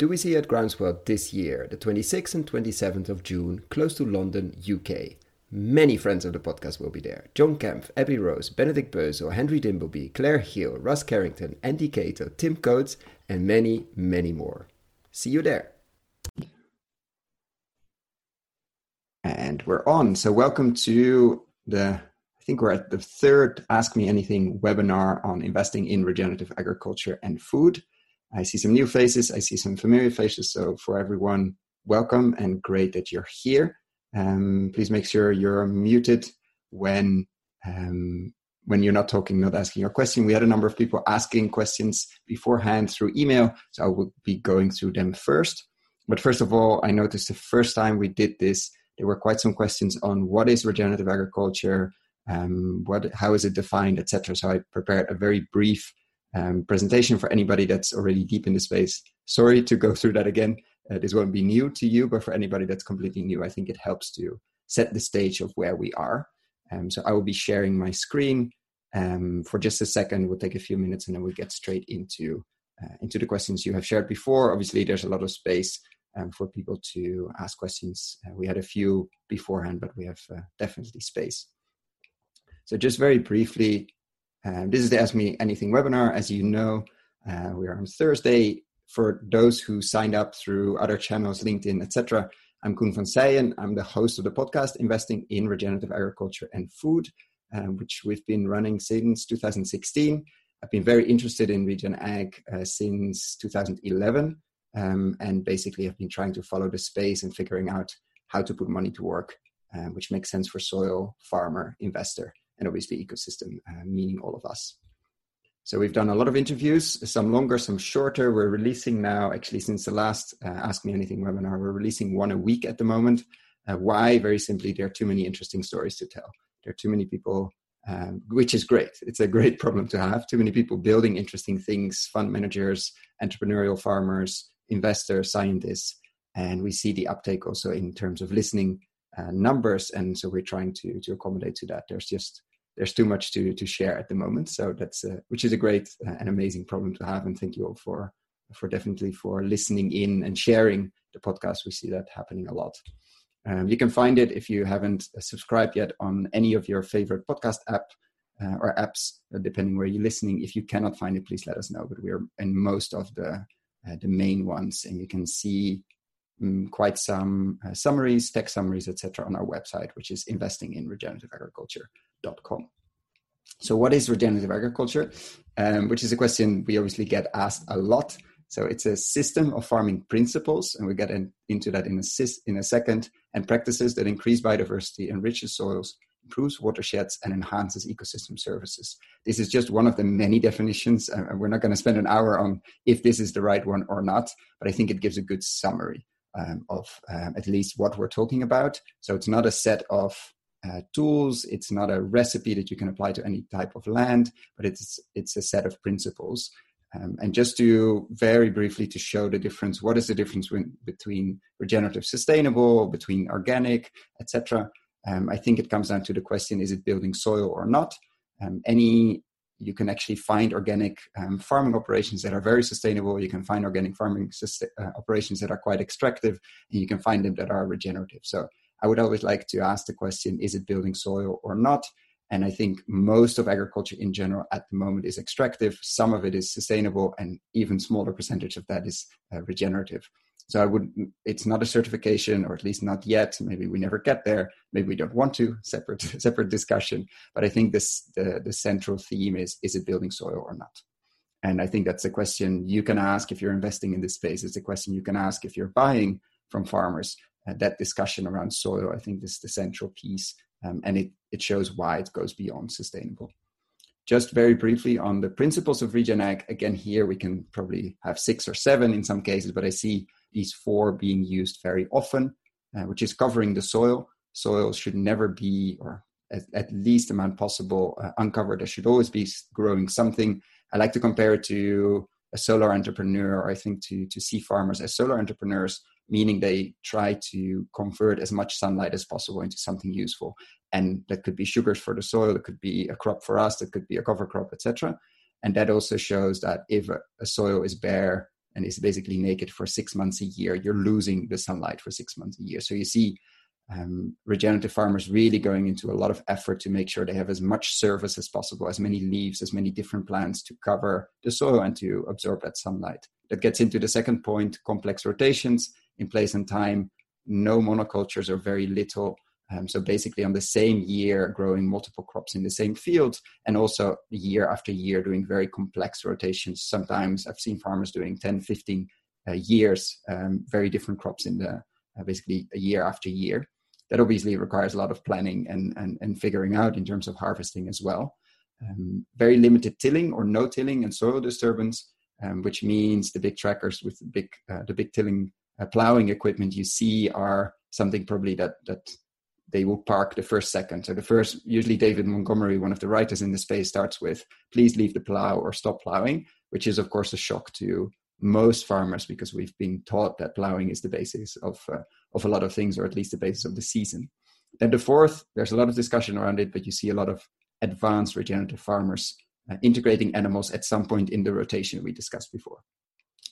do we see at Groundswell this year, the 26th and 27th of June, close to London, UK. Many friends of the podcast will be there. John Kempf, Abby Rose, Benedict Bösel, Henry Dimbleby, Claire Hill, Russ Carrington, Andy Cato, Tim Coates, and many, many more. See you there. And we're on. So welcome to the I think we're at the third Ask Me Anything webinar on investing in regenerative agriculture and food. I see some new faces, I see some familiar faces. So for everyone, welcome and great that you're here. Um, please make sure you're muted when um, when you're not talking, not asking your question. We had a number of people asking questions beforehand through email, so I will be going through them first. But first of all, I noticed the first time we did this, there were quite some questions on what is regenerative agriculture, um, what, how is it defined, etc. So I prepared a very brief um, presentation for anybody that's already deep in the space. Sorry to go through that again. Uh, this won't be new to you, but for anybody that's completely new, I think it helps to set the stage of where we are. Um, so I will be sharing my screen um, for just a second. We'll take a few minutes and then we'll get straight into uh, into the questions you have shared before. Obviously, there's a lot of space um, for people to ask questions. Uh, we had a few beforehand, but we have uh, definitely space. So just very briefly, um, this is the Ask Me Anything webinar. As you know, uh, we are on Thursday for those who signed up through other channels, LinkedIn, etc., I'm Koen van Seijen. I'm the host of the podcast Investing in Regenerative Agriculture and Food, um, which we've been running since 2016. I've been very interested in regen ag uh, since 2011, um, and basically have been trying to follow the space and figuring out how to put money to work, um, which makes sense for soil, farmer, investor, and obviously ecosystem, uh, meaning all of us. So we've done a lot of interviews, some longer, some shorter. We're releasing now, actually, since the last uh, Ask Me Anything webinar, we're releasing one a week at the moment. Uh, why? Very simply, there are too many interesting stories to tell. There are too many people, um, which is great. It's a great problem to have. Too many people building interesting things, fund managers, entrepreneurial farmers, investors, scientists. And we see the uptake also in terms of listening uh, numbers. And so we're trying to, to accommodate to that. There's just there's too much to to share at the moment. So that's uh, which is a great uh, and amazing problem to have. And thank you all for for definitely for listening in and sharing the podcast. We see that happening a lot. Um, you can find it if you haven't uh, subscribed yet on any of your favorite podcast app uh, or apps, uh, depending where you're listening. If you cannot find it, please let us know. But we're in most of the the main ones, and you can see um, quite some summaries, text summaries, etc., on our website, which is So, what is regenerative agriculture? Um, which is a question we obviously get asked a lot. So, it's a system of farming principles, and we get in, into that in a, in a second, and practices that increase biodiversity, enriches soils, improves watersheds, and enhances ecosystem services. This is just one of the many definitions. and we're not going to spend an hour on if this is the right one or not, but I think it gives a good summary um, of um, at least what we're talking about. So it's not a set of uh, tools. It's not a recipe that you can apply to any type of land, but it's it's a set of principles. Um, and just to very briefly to show the difference, what is the difference when, between regenerative, sustainable, between organic, etc. Um, I think it comes down to the question: Is it building soil or not? Um, any you can actually find organic um, farming operations that are very sustainable. You can find organic farming uh, operations that are quite extractive, and you can find them that are regenerative. So I would always like to ask the question: Is it building soil or not? And I think most of agriculture in general at the moment is extractive. Some of it is sustainable, and even smaller percentage of that is uh, regenerative. So I would, it's not a certification, or at least not yet. Maybe we never get there. Maybe we don't want to. Separate, separate discussion. But I think this, the, the central theme is: is it building soil or not? And I think that's a question you can ask if you're investing in this space. It's a question you can ask if you're buying from farmers. Uh, that discussion around soil, I think, is the central piece, um, and it it shows why it goes beyond sustainable. Just very briefly on the principles of regen ag. Again, here we can probably have six or seven in some cases, but I see these four being used very often, uh, which is covering the soil. Soil should never be, or at, at least amount possible, uh, uncovered. There should always be growing something. I like to compare it to a solar entrepreneur, or I think to, to see farmers as solar entrepreneurs, meaning they try to convert as much sunlight as possible into something useful. And that could be sugars for the soil, it could be a crop for us, it could be a cover crop, etc. And that also shows that if a, a soil is bare, and is basically naked for six months a year, you're losing the sunlight for six months a year. So you see um, regenerative farmers really going into a lot of effort to make sure they have as much surface as possible, as many leaves, as many different plants to cover the soil and to absorb that sunlight. That gets into the second point complex rotations in place and time, no monocultures or very little. Um, so basically, on the same year, growing multiple crops in the same field, and also year after year doing very complex rotations. Sometimes I've seen farmers doing 10, 15 uh, years, um, very different crops in the uh, basically a year after year that obviously requires a lot of planning and, and, and figuring out in terms of harvesting as well. Um, very limited tilling or no tilling and soil disturbance, um, which means the big trackers with the big, uh, the big tilling uh, plowing equipment you see are something probably that, that they will park the first second. So the first, usually David Montgomery, one of the writers in the space, starts with, please leave the plow or stop plowing, which is of course a shock to most farmers because we've been taught that plowing is the basis of uh, of a lot of things or at least the basis of the season then the fourth there's a lot of discussion around it but you see a lot of advanced regenerative farmers uh, integrating animals at some point in the rotation we discussed before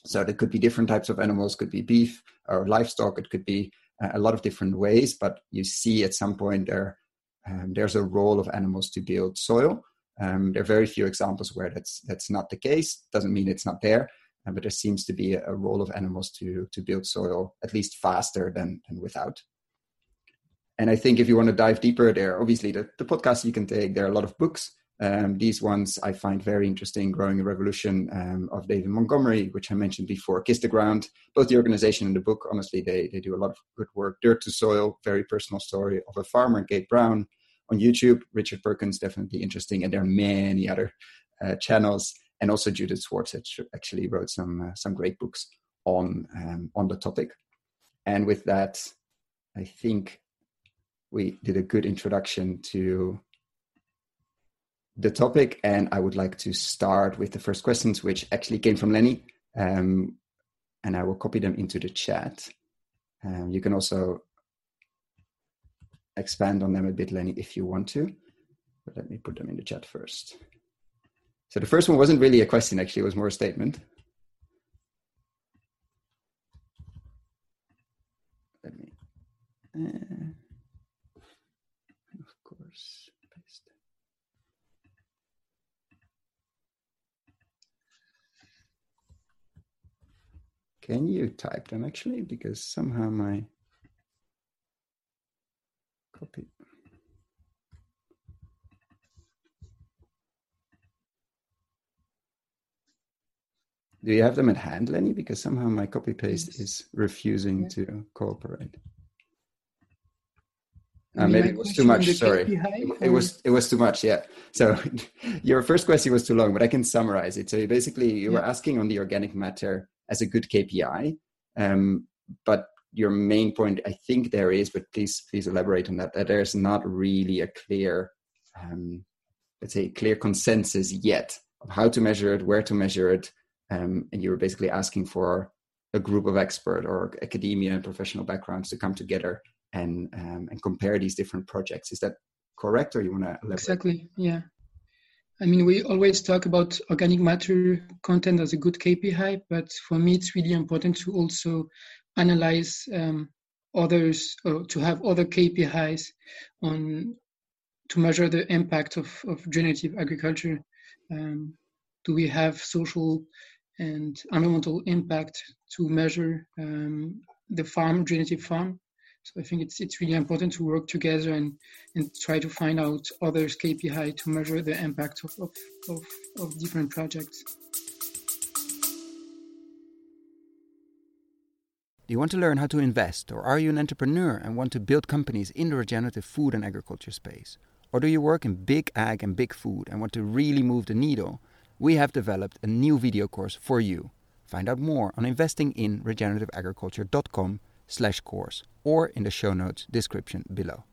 so there could be different types of animals could be beef or livestock it could be uh, a lot of different ways but you see at some point there um, there's a role of animals to build soil um, there are very few examples where that's that's not the case doesn't mean it's not there uh, but there seems to be a, role of animals to to build soil at least faster than than without. And I think if you want to dive deeper there, obviously the, the podcast you can take, there are a lot of books. Um, these ones I find very interesting. Growing a Revolution um, of David Montgomery, which I mentioned before, Kiss the Ground. Both the organization and the book, honestly, they, they do a lot of good work. Dirt to Soil, very personal story of a farmer, Gabe Brown. On YouTube, Richard Perkins, definitely interesting. And there are many other uh, channels and also Judith Schwartz actually wrote some uh, some great books on um, on the topic. And with that, I think we did a good introduction to the topic, and I would like to start with the first questions, which actually came from Lenny, um, and I will copy them into the chat. Um, you can also expand on them a bit, Lenny, if you want to. But let me put them in the chat first. So the first one wasn't really a question, actually, it was more a statement. Let me, uh, of course, paste. Can you type them actually? Because somehow my copy Do you have them at hand, Lenny? Because somehow my copy paste is refusing yeah. to cooperate. Uh, maybe it was too much. Sorry, it, it was it was too much. Yeah. So your first question was too long, but I can summarize it. So you basically, you yeah. were asking on the organic matter as a good KPI, um, but your main point, I think there is, but please please elaborate on that. That there's not really a clear, um, let's say, clear consensus yet of how to measure it, where to measure it, um, and you were basically asking for a group of expert or academia and professional backgrounds to come together and um, and compare these different projects. Is that correct, or you want to? Exactly. Yeah. I mean, we always talk about organic matter content as a good KPI, but for me, it's really important to also analyze um, others or to have other KPIs on to measure the impact of, of regenerative agriculture. Um, do we have social and environmental impact to measure um, the farm, regenerative farm. So I think it's it's really important to work together and, and try to find out others KPI to measure the impact of, of, of, of different projects. Do you want to learn how to invest, or are you an entrepreneur and want to build companies in the regenerative food and agriculture space? Or do you work in big ag and big food and want to really move the needle? we have developed a new video course for you. Find out more on investinginregenerativeagriculture.com slash course or in the show notes description below.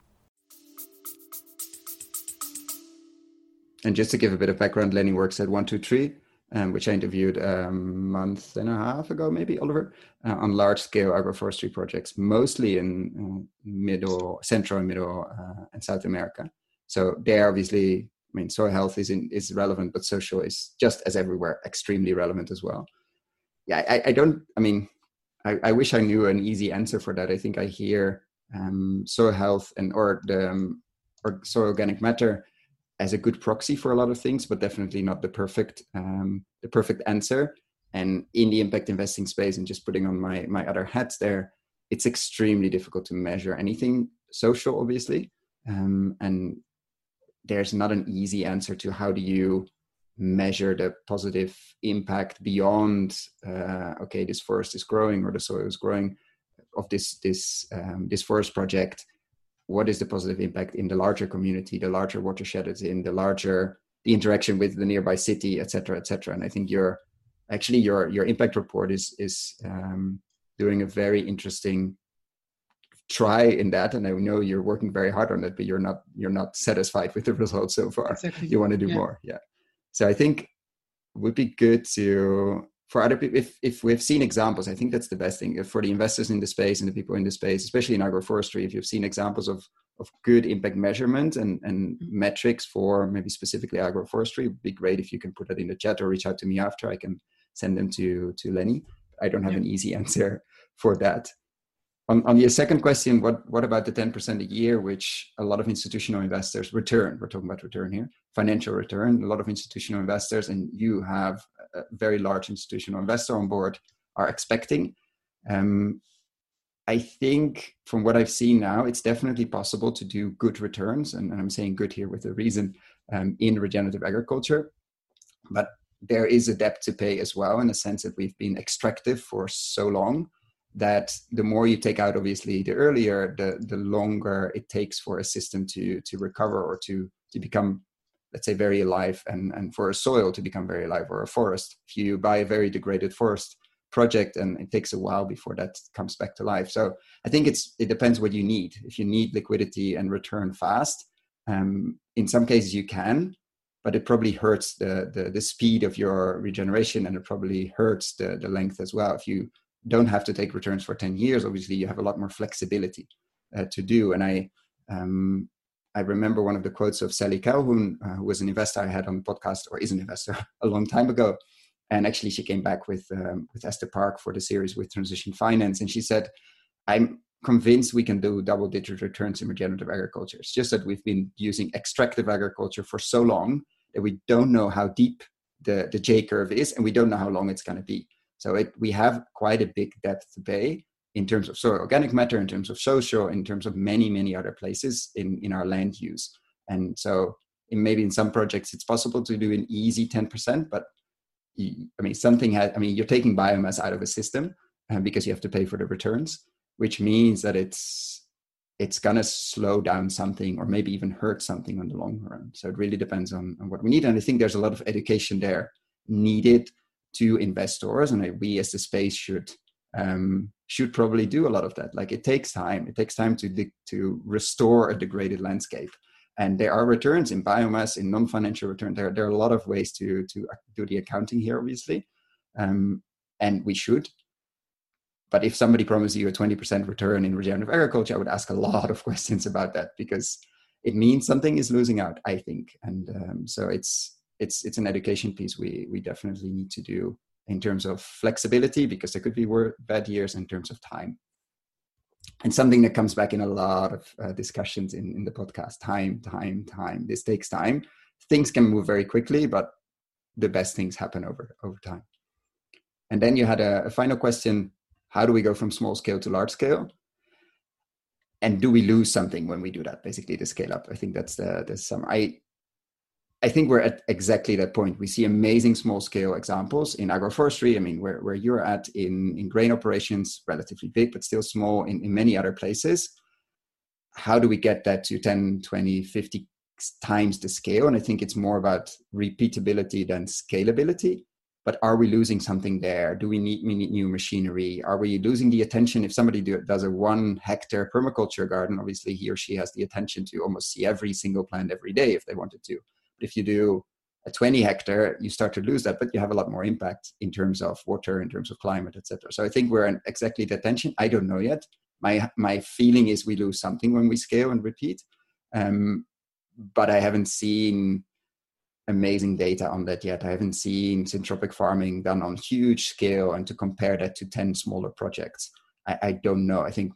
And just to give a bit of background, Lenny works at 123, um, which I interviewed a month and a half ago, maybe, Oliver, uh, on large scale agroforestry projects, mostly in uh, middle, Central and Middle uh, and South America. So they're obviously I mean, soil health is in, is relevant, but social is just as everywhere extremely relevant as well. yeah, I, I don't. I mean, I, I, wish I knew an easy answer for that. I think I hear um, soil health and or the um, or soil organic matter as a good proxy for a lot of things, but definitely not the perfect um, the perfect answer. And in the impact investing space, and just putting on my my other hats there, it's extremely difficult to measure anything social, obviously, um, and there's not an easy answer to how do you measure the positive impact beyond uh, okay this forest is growing or the soil is growing of this this um, this forest project what is the positive impact in the larger community the larger watershed it's in the larger the interaction with the nearby city etc cetera, etc cetera. and i think your actually your your impact report is is um, doing a very interesting try in that and i know you're working very hard on it but you're not you're not satisfied with the results so far exactly. you want to do yeah. more yeah so i think it would be good to for other people if, if we've seen examples i think that's the best thing for the investors in the space and the people in the space especially in agroforestry if you've seen examples of of good impact measurement and and mm-hmm. metrics for maybe specifically agroforestry it would be great if you can put that in the chat or reach out to me after i can send them to to lenny i don't have yeah. an easy answer for that on, on your second question, what, what about the 10% a year, which a lot of institutional investors return? We're talking about return here, financial return. A lot of institutional investors, and you have a very large institutional investor on board, are expecting. Um, I think from what I've seen now, it's definitely possible to do good returns. And, and I'm saying good here with a reason um, in regenerative agriculture. But there is a debt to pay as well, in the sense that we've been extractive for so long that the more you take out obviously the earlier the the longer it takes for a system to to recover or to to become let's say very alive and and for a soil to become very alive or a forest. If you buy a very degraded forest project and it takes a while before that comes back to life. So i think it's it depends what you need. If you need liquidity and return fast um, in some cases you can but it probably hurts the, the the speed of your regeneration and it probably hurts the the length as well. If you don't have to take returns for 10 years. Obviously you have a lot more flexibility uh, to do. And i um, i remember one of the quotes of Sallie Calhoun uh, who was an investor i had on the podcast or is an investor a long time ago. And actually she came back with um, with esther park for the series with transition finance. And she said i'm convinced we can do double digit returns in regenerative agriculture. It's just that we've been using extractive agriculture for so long that we don't know how deep the, the j curve is and we don't know how long it's going to be so it, we have quite a big debt to pay in terms of soil organic matter, in terms of social, in terms of many, many other places in, in our land use. And so in maybe in some projects it's possible to do an easy 10%, but I mean, something has, I mean, you're taking biomass out of a system uh, because you have to pay for the returns, which means that it's, it's going to slow down something or maybe even hurt something on the long run. So it really depends on, on what we need. And I think there's a lot of education there needed to investors and we as the space should um, should probably do a lot of that. Like it takes time. It takes time to to restore a degraded landscape. And there are returns in biomass in non-financial return. There, there are a lot of ways to to do the accounting here obviously. Um, and we should. But if somebody promises you a 20% return in regenerative agriculture i would ask a lot of questions about that because it means something is losing out i think. And um, so it's it's it's an education piece we we definitely need to do in terms of flexibility because there could be bad years in terms of time. And something that comes back in a lot of uh, discussions in, in the podcast time time time. This takes time. Things can move very quickly but the best things happen over over time. And then you had a, a final question. How do we go from small scale to large scale? And do we lose something when we do that? Basically the scale up. I think that's the the sum. I I think we're at exactly that point. We see amazing small scale examples in agroforestry. I mean, where, where you're at in, in grain operations, relatively big, but still small in, in many other places. How do we get that to 10, 20, 50 times the scale? And I think it's more about repeatability than scalability. But are we losing something there? Do we need, we need new machinery? Are we losing the attention? If somebody do, does a one hectare permaculture garden, obviously he or she has the attention to almost see every single plant every day if they wanted to if you do a 20 hectare, you start to lose that, but you have a lot more impact in terms of water, in terms of climate, etc. So I think we're in exactly that tension. I don't know yet. My my feeling is we lose something when we scale and repeat, um, but I haven't seen amazing data on that yet. I haven't seen syntropic farming done on huge scale and to compare that to 10 smaller projects. I, I don't know. I think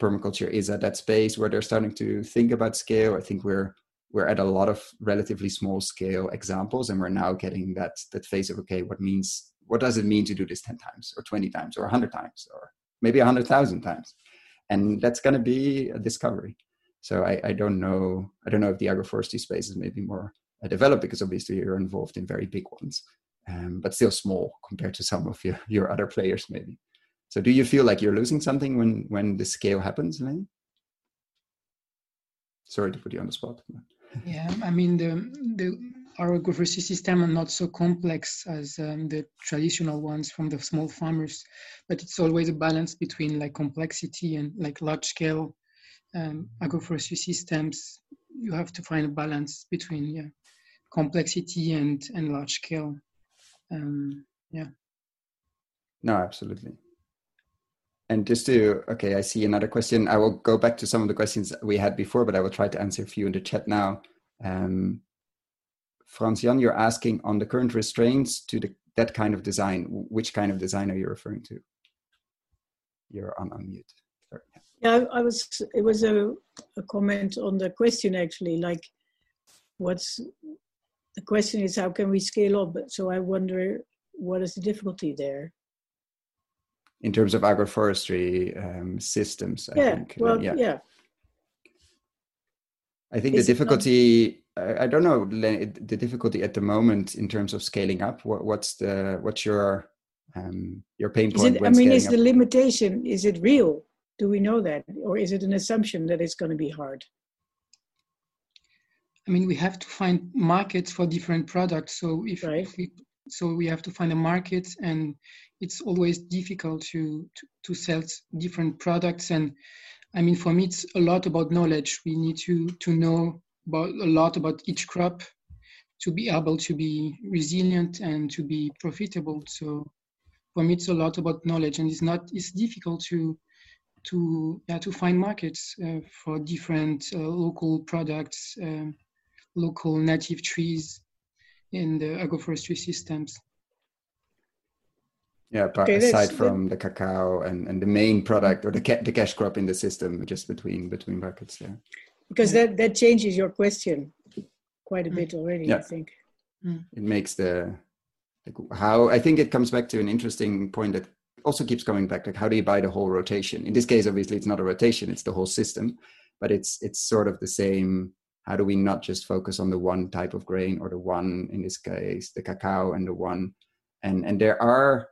permaculture is at that space where they're starting to think about scale. I think we're we're at a lot of relatively small scale examples and we're now getting that that phase of okay, what means what does it mean to do this 10 times or 20 times or 100 times or maybe 100,000 times? And that's going to be a discovery. So I, I don't know. I don't know if the agroforestry space is maybe more uh, developed because obviously you're involved in very big ones, um, but still small compared to some of your, your other players maybe. So do you feel like you're losing something when when the scale happens, Lenny? Sorry to put you on the spot. Yeah, I mean the the agroforestry system are not so complex as um, the traditional ones from the small farmers, but it's always a balance between like complexity and like large scale um, agroforestry systems. You have to find a balance between yeah complexity and and large scale. Um, yeah. No, absolutely. And just to, okay, I see another question. I will go back to some of the questions we had before, but I will try to answer a few in the chat now. Um, Franz Jan, you're asking on the current restraints to the, that kind of design. Which kind of design are you referring to? You're on unmute. Sorry. Yeah, I was. It was a, a comment on the question actually. Like, what's the question is how can we scale up? So I wonder what is the difficulty there in terms of agroforestry um, systems. I yeah, think. well, yeah. yeah. I think Is the difficulty. Not... I don't know the difficulty at the moment in terms of scaling up. What, what's the what's your um, your pain point? It, I mean, is up? the limitation? Is it real? Do we know that, or is it an assumption that it's going to be hard? I mean, we have to find markets for different products. So if, right. if we so we have to find a market and it's always difficult to, to, to sell different products. And i mean for me it's a lot about knowledge. We need to to know about a lot about each crop to be able to be resilient and to be profitable. So for me it's a lot about knowledge and it's not it's difficult to to yeah to find markets uh, for different uh, local products um, local native trees in the agroforestry systems. Yeah, okay, aside from the cacao and, and the main product or the ca- the cash crop in the system, just between between buckets there. Because that that changes your question quite a mm. bit already. Yeah. I think mm. it makes the, the how I think it comes back to an interesting point that also keeps coming back. Like, how do you buy the whole rotation? In this case, obviously, it's not a rotation; it's the whole system. But it's it's sort of the same how do we not just focus on the one type of grain or the one in this case the cacao and the one? And and there are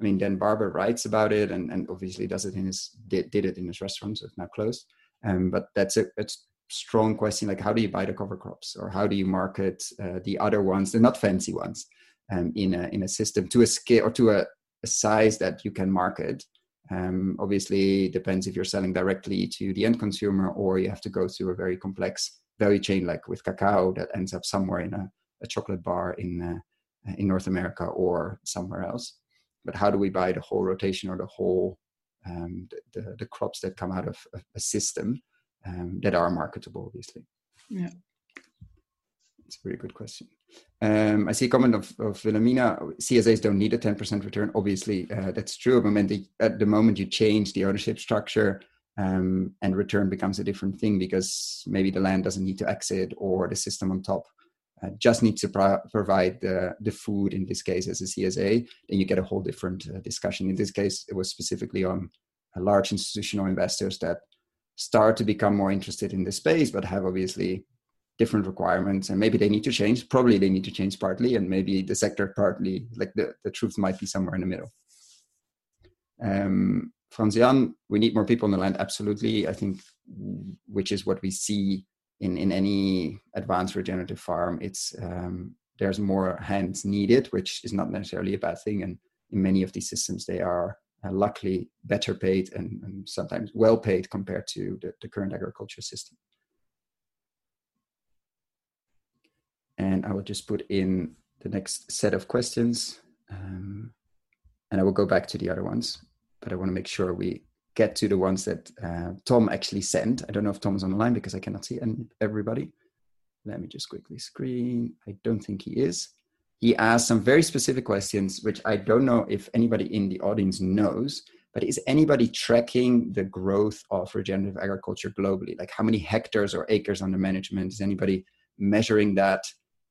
i mean dan barber writes about it and, and obviously does it in his did, did it in his restaurant so it's now closed um, but that's a it's strong question like how do you buy the cover crops? Or how do you market uh, the other ones the not fancy ones um, in a in a system to a scale or to a, a size that you can market? Um, obviously depends if you're selling directly to the end consumer or you have to go through a very complex value chain like with cacao that ends up somewhere in a, a chocolate bar in uh, in North America or somewhere else. But how do we buy the whole rotation or the whole um, the, the, the, crops that come out of a, system um, that are marketable, obviously? Yeah, it's a very good question. Um, I see a comment of, of Wilhelmina. CSAs don't need a 10% return. Obviously, uh, that's true. But the, at the moment you change the ownership structure, um, and return becomes a different thing because maybe the land doesn't need to exit or the system on top uh, just needs to pro- provide the, the food in this case as a csa then you get a whole different uh, discussion. In this case it was specifically on uh, large institutional investors that start to become more interested in the space but have obviously different requirements and maybe they need to change probably they need to change partly and maybe the sector partly like the, the truth might be somewhere in the middle. Um, Franzian, we need more people on the land, absolutely. I think, which is what we see in, in any advanced regenerative farm. It's um, there's more hands needed, which is not necessarily a bad thing. And in many of these systems, they are uh, luckily better paid and, and, sometimes well paid compared to the, the current agriculture system. And I will just put in the next set of questions. Um, and I will go back to the other ones but I want to make sure we get to the ones that uh, Tom actually sent. I don't know if Tom is on the line because I cannot see everybody. let me just quickly screen. I don't think he is. He asked some very specific questions, which I don't know if anybody in the audience knows, but is anybody tracking the growth of regenerative agriculture globally? Like how many hectares or acres under management? Is anybody measuring that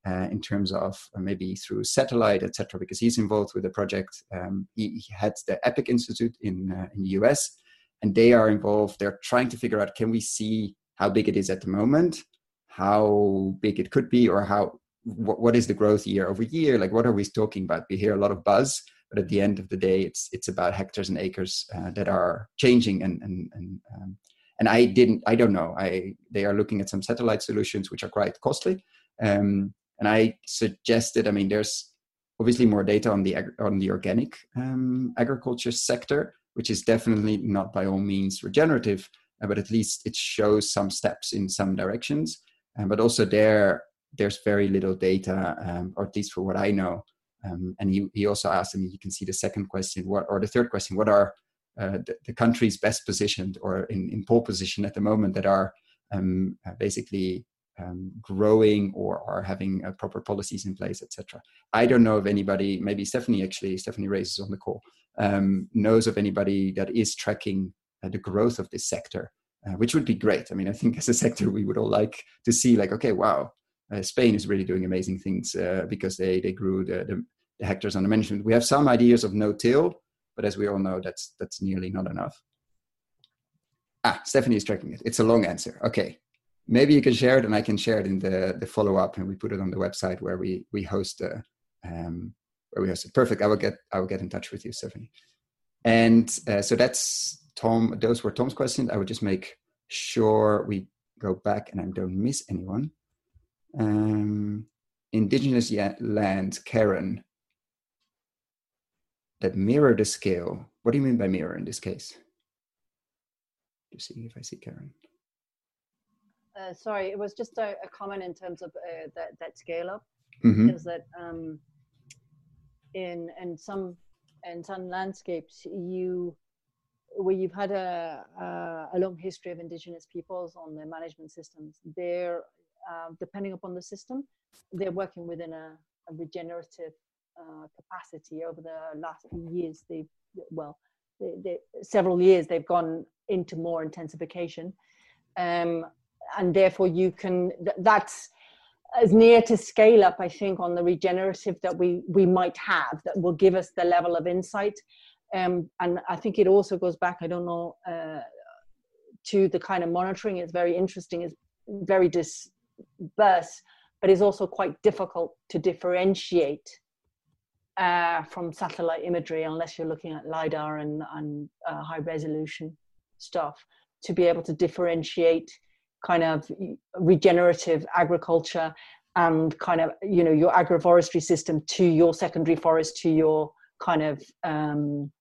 uh, in terms of uh, maybe through satellite, etc.? Because he's involved with the project. Um, he, he, heads the EPIC Institute in uh, in the US, and they are involved. They're trying to figure out can we see how big it is at the moment, how big it could be, or how what, is the growth year over year? Like what are we talking about? We hear a lot of buzz, but at the end of the day, it's it's about hectares and acres uh, that are changing and and and. Um, and I didn't, I don't know. I they are looking at some satellite solutions which are quite costly. Um, and I suggested, I mean, there's obviously more data on the on the organic um, agriculture sector, which is definitely not by all means regenerative, uh, but at least it shows some steps in some directions. Um, but also there, there's very little data, um, or at least for what I know. Um, and he, he also asked, I mean, you can see the second question, what, or the third question, what are uh, the, the, countries best positioned or in, in pole position at the moment that are um, uh, basically um, growing or are having uh, proper policies in place, etc. I don't know of anybody. Maybe Stephanie actually, Stephanie raises on the call, um, knows of anybody that is tracking uh, the growth of this sector, uh, which would be great. I mean, I think as a sector, we would all like to see like, okay, wow, uh, Spain is really doing amazing things uh, because they they grew the, the, the hectares under management. We have some ideas of no-till, but as we all know, that's that's nearly not enough. Ah, Stephanie is tracking it. It's a long answer. Okay, maybe you can share it and I can share it in the, the follow up and we put it on the website where we, we host the, um, where we host it. Perfect. I will get, I will get in touch with you, Stephanie. And uh, so that's Tom, those were Tom's questions. I would just make sure we go back and I don't miss anyone. Um, indigenous land, Karen, that mirror the scale. What do you mean by mirror in this case? Just see if I see Karen. Uh, sorry, it was just a, a comment in terms of uh, that that scale up. Mm-hmm. Is that um, in in some in some landscapes you where you've had a, a, a long history of indigenous peoples on their management systems, they're uh, depending upon the system, they're working within a, a regenerative uh, capacity over the last few years. They've well, they, they, several years they've gone into more intensification. Um, and therefore you can that's as near to scale up i think on the regenerative that we we might have that will give us the level of insight. Um, and i think it also goes back i don't know uh, to the kind of monitoring. It's very interesting it's very dispersed but it's also quite difficult to differentiate uh, from satellite imagery unless you're looking at lidar and, and uh, high resolution stuff to be able to differentiate kind of regenerative agriculture and kind of you know your agroforestry system to your secondary forest to your kind of um,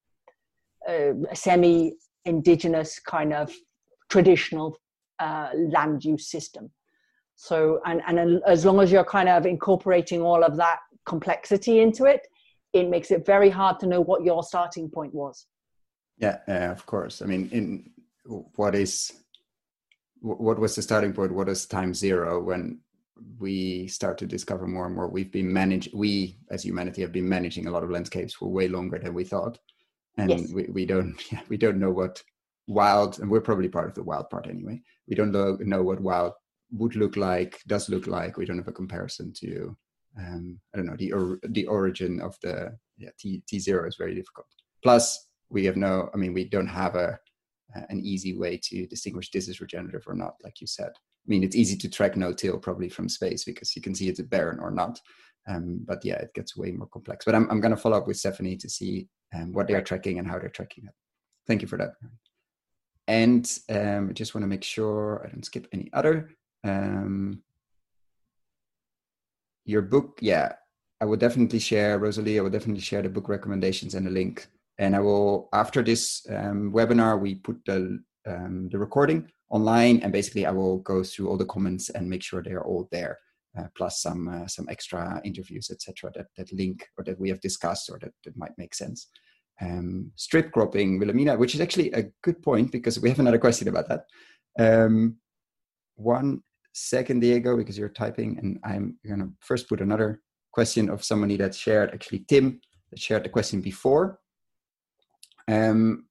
uh, semi indigenous kind of traditional uh, land use system. So and and as long as you're kind of incorporating all of that complexity into it it makes it very hard to know what your starting point was. Yeah uh, of course. I mean in what is what was the starting point? What is time zero when we start to discover more and more? We've been managed. We, as humanity, have been managing a lot of landscapes for way longer than we thought, and yes. we, we don't yeah, we don't know what wild, and we're probably part of the wild part anyway. We don't know, know what wild would look like, does look like. We don't have a comparison to. Um, I don't know the or, the origin of the yeah, T T zero is very difficult. Plus, we have no. I mean, we don't have a an easy way to distinguish this is regenerative or not, like you said. I mean, it's easy to track no-till probably from space because you can see it's a barren or not. Um, but yeah, it gets way more complex. But I'm, I'm going to follow up with Stephanie to see um, what they are tracking and how they're tracking it. Thank you for that. And um, I just want to make sure I don't skip any other. Um, your book, yeah, I will definitely share, Rosalie, I will definitely share the book recommendations and the link and I will after this um, webinar we put the um, the recording online, and basically I will go through all the comments and make sure they are all there, uh, plus some uh, some extra interviews, etc. That that link or that we have discussed or that, that might make sense. Um, strip cropping, Wilhelmina, which is actually a good point because we have another question about that. Um, one second, Diego, because you're typing, and I'm going to first put another question of somebody that shared, actually Tim, that shared the question before. Um,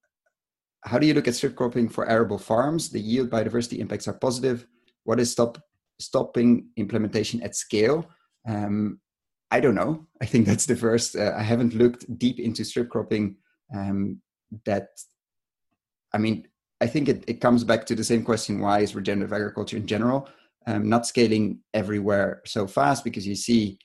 how do you look at strip cropping for arable farms? The yield biodiversity impacts are positive. What is stop, stopping implementation at scale? Um, I don't know. I think that's the first. Uh, I haven't looked deep into strip cropping. Um, that, I mean, I think it, it comes back to the same question: Why is regenerative agriculture in general um, not scaling everywhere so fast? Because you see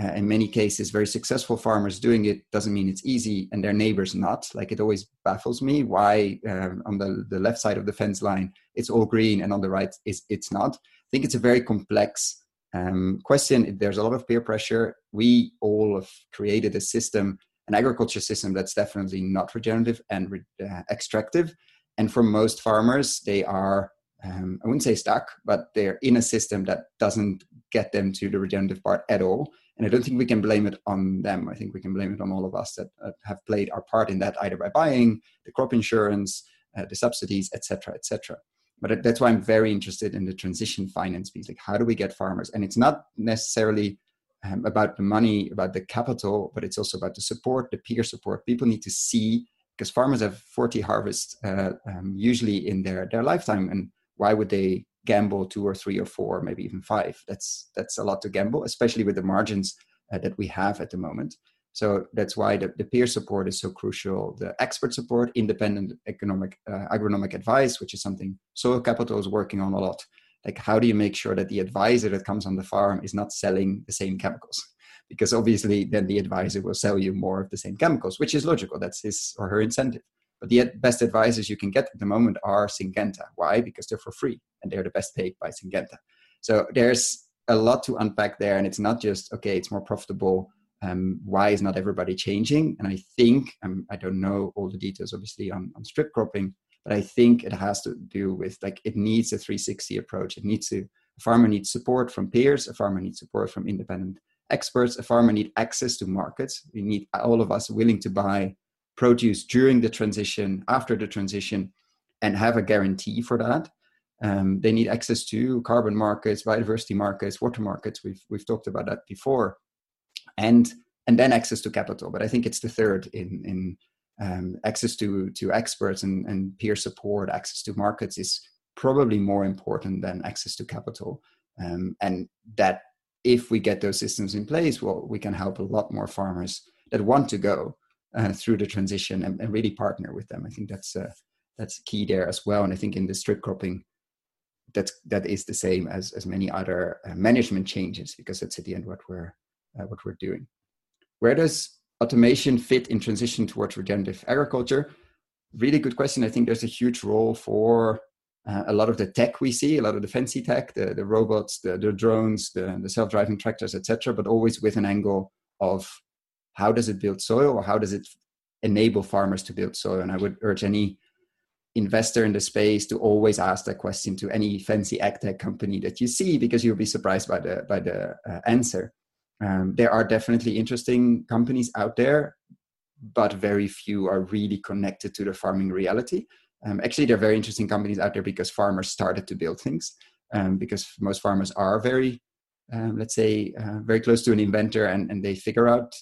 uh, in many cases very successful farmers doing it doesn't mean it's easy and their neighbors not. Like it always baffles me why um, on the, the left side of the fence line it's all green and on the right is it's not. I think it's a very complex um, question. There's a lot of peer pressure. We all have created a system an agriculture system that's definitely not regenerative and re- uh, extractive. And for most farmers they are um, i wouldn't say stuck but they're in a system that doesn't get them to the regenerative part at all and I don't think we can blame it on them. I think we can blame it on all of us that uh, have played our part in that, either by buying the crop insurance, uh, the subsidies, etc., etc. But that's why I'm very interested in the transition finance piece. Like, how do we get farmers? And it's not necessarily um, about the money, about the capital, but it's also about the support, the peer support. People need to see because farmers have 40 harvests uh, um, usually in their their lifetime, and why would they gamble two or three or four, maybe even five. That's that's a lot to gamble, especially with the margins uh, that we have at the moment. So that's why the, the peer support is so crucial. The expert support, independent economic uh, agronomic advice, which is something Soil Capital is working on a lot. Like, how do you make sure that the advisor that comes on the farm is not selling the same chemicals? Because obviously, then the advisor will sell you more of the same chemicals, which is logical. That's his or her incentive. But the best advisors you can get at the moment are Syngenta. Why? Because they're for free and they're the best paid by Syngenta. So there's a lot to unpack there. And it's not just, okay, it's more profitable. Um, why is not everybody changing? And I think, um, I don't know all the details obviously on, on strip cropping, but I think it has to do with like it needs a 360 approach. It needs to, a farmer needs support from peers, a farmer needs support from independent experts, a farmer needs access to markets. We need all of us willing to buy produce during the transition, after the transition, and have a guarantee for that. Um, they need access to carbon markets, biodiversity markets, water markets. We've we've talked about that before, and and then access to capital. But I think it's the third in in um, access to to experts and, and peer support. Access to markets is probably more important than access to capital, um, and that if we get those systems in place, well, we can help a lot more farmers that want to go uh, through the transition and, and, really partner with them. I think that's uh, that's key there as well. And I think in the strip cropping, that's that is the same as as many other uh, management changes because that's at the end what we're uh, what we're doing. Where does automation fit in transition towards regenerative agriculture? Really good question. I think there's a huge role for uh, a lot of the tech we see, a lot of the fancy tech, the, the robots, the, the drones, the, the self-driving tractors, etc., but always with an angle of how does it build soil or how does it enable farmers to build soil? And I would urge any investor in the space to always ask that question to any fancy tech company that you see because you'll be surprised by the by the uh, answer. Um, there are definitely interesting companies out there, but very few are really connected to the farming reality. Um, actually, there are very interesting companies out there because farmers started to build things. Um, because most farmers are very, um, let's say, uh, very close to an inventor, and, and they figure out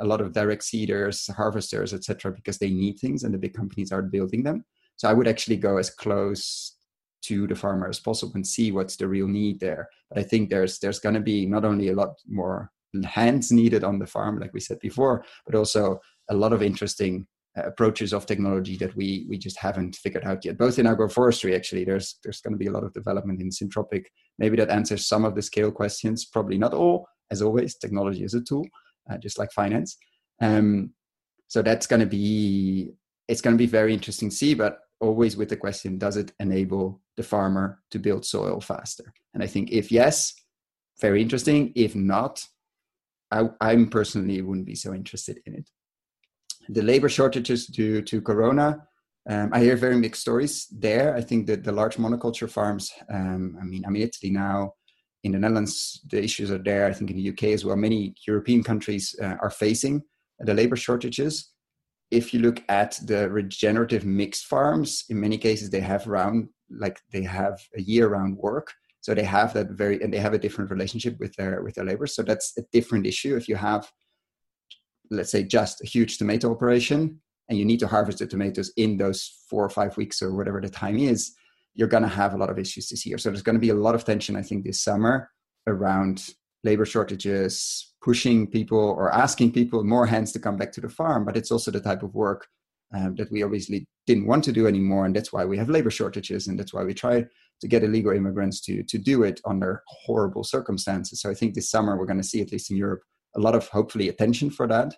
a lot of direct seeders, harvesters, etc., because they need things and the big companies are building them. So I would actually go as close to the farmer as possible and see what's the real need there. But I think there's there's going to be not only a lot more hands needed on the farm, like we said before, but also a lot of interesting uh, approaches of technology that we we just haven't figured out yet. Both in agroforestry, actually, there's there's going to be a lot of development in syntropic. Maybe that answers some of the scale questions. Probably not all. As always, technology is a tool, uh, just like finance. Um, so that's going to be it's going to be very interesting to see, but always with the question: Does it enable the farmer to build soil faster? And I think if yes, very interesting. If not, I, I'm personally wouldn't be so interested in it. The labor shortages due to Corona. Um, I hear very mixed stories there. I think that the large monoculture farms, um, I mean, I'm in Italy now, in the Netherlands, the issues are there. I think in the UK as well, many European countries uh, are facing the labor shortages. If you look at the regenerative mixed farms, in many cases they have round, like they have a year-round work. So they have that very, and they have a different relationship with their with their labor. So that's a different issue. If you have, let's say, just a huge tomato operation, and you need to harvest the tomatoes in those four or five weeks or whatever the time is, you're going to have a lot of issues this year. So there's going to be a lot of tension, I think, this summer around labor shortages, pushing people or asking people more hands to come back to the farm. But it's also the type of work um, that we obviously didn't want to do anymore, and that's why we have labor shortages, and that's why we try to get illegal immigrants to to do it under horrible circumstances. So I think this summer we're going to see, at least in Europe, a lot of hopefully attention for that,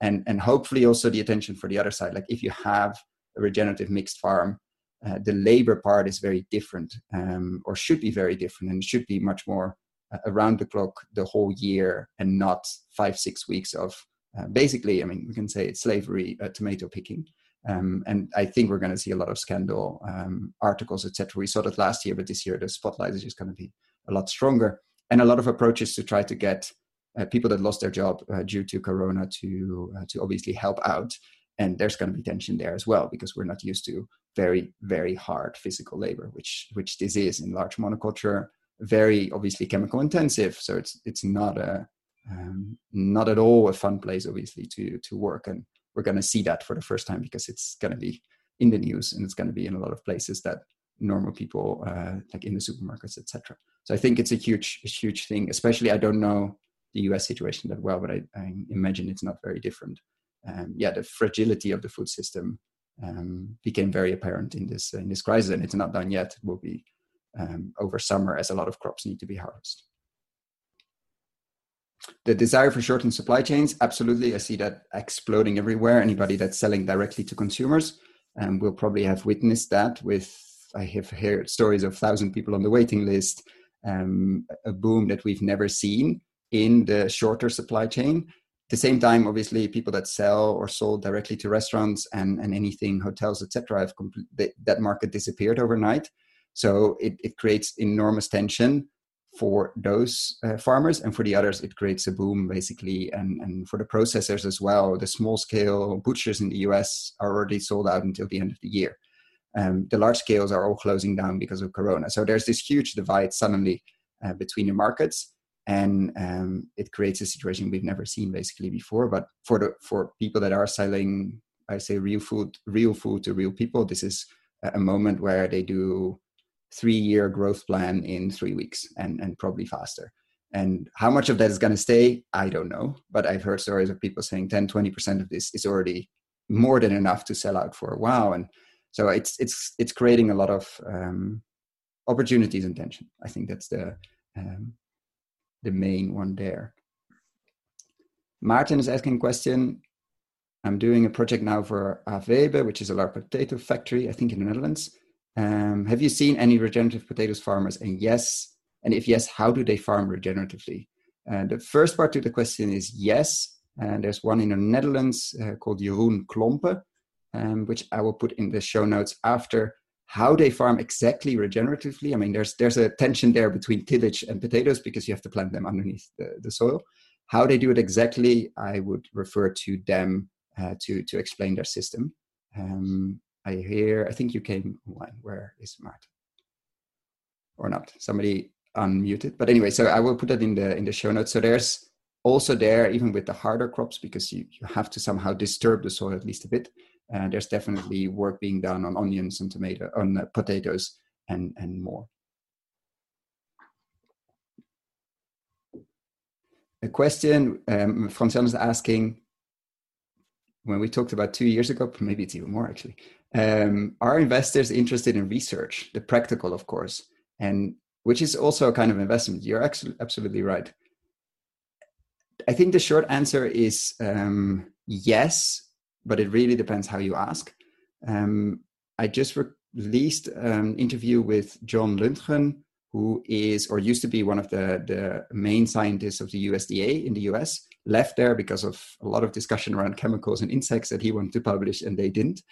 and and hopefully also the attention for the other side. Like if you have a regenerative mixed farm, uh, the labor part is very different, um, or should be very different, and should be much more uh, around the clock the whole year, and not five six weeks of uh, basically, I mean, we can say it's slavery, uh, tomato picking. Um, and I think we're going to see a lot of scandal um, articles, etc. We saw that last year, but this year the spotlight is just going to be a lot stronger, and a lot of approaches to try to get uh, people that lost their job uh, due to Corona to to obviously help out. And there's going to be tension there as well because we're not used to very very hard physical labor, which which this is in large monoculture, very obviously chemical intensive. So it's it's not a um, not at all a fun place obviously to to work. And we're going to see that for the first time because it's going to be in the news and it's going to be in a lot of places that normal people uh, like in the supermarkets etc so i think it's a huge a huge thing especially i don't know the us situation that well but i, I imagine it's not very different. Um, yeah the fragility of the food system um, became very apparent in this in this crisis and it's not done yet. It will be um, over summer as a lot of crops need to be harvested. The desire for shortened supply chains absolutely. I see that exploding everywhere. Anybody that's selling directly to consumers um, will probably have witnessed that with i have heard stories of thousand people on the waiting list um, a boom that we've never seen in the shorter supply chain the same time obviously people that sell or sold directly to restaurants and, and anything hotels etc have compl- that market disappeared overnight. So it, it creates enormous tension for those uh, farmers and for the others it creates a boom basically and, and for the processors as well. The small scale butchers in the us are already sold out until the end of the year. Um, the large scales are all closing down because of corona. So there's this huge divide suddenly uh, between the markets and um, it creates a situation we've never seen basically before but for the for people that are selling i say real food real food to real people this is a moment where they do three year growth plan in three weeks and, and probably faster. And how much of that is going to stay, I don't know. But I've heard stories of people saying 10, 20% of this is already more than enough to sell out for a while. And so it's it's it's creating a lot of um, opportunities and tension. I think that's the um, the main one there. Martin is asking a question. I'm doing a project now for Avebe, which is a large potato factory, I think in the Netherlands. Um, have you seen any regenerative potatoes farmers? And yes, and if yes, how do they farm regeneratively? Uh, the first part to the question is yes. And there's one in the Netherlands uh, called Jeroen Klompe, um, which I will put in the show notes after how they farm exactly regeneratively. I mean, there's there's a tension there between tillage and potatoes because you have to plant them underneath the, the soil. How they do it exactly, I would refer to them uh, to to explain their system. Um, I hear, I think you came. Where is Martin? Or not? Somebody unmuted. But anyway, so I will put that in the in the show notes. So there's also there, even with the harder crops, because you, you have to somehow disturb the soil at least a bit. Uh, there's definitely work being done on onions and tomato, on uh, potatoes and and more. A question um, is asking, when we talked about two years ago, maybe it's even more actually, um, are investors interested in research, the practical, of course, and which is also a kind of investment? You're absolutely right. I think the short answer is um, yes, but it really depends how you ask. Um, I just released an interview with John Lundgren, who is or used to be one of the, the main scientists of the USDA in the US, left there because of a lot of discussion around chemicals and insects that he wanted to publish and they didn't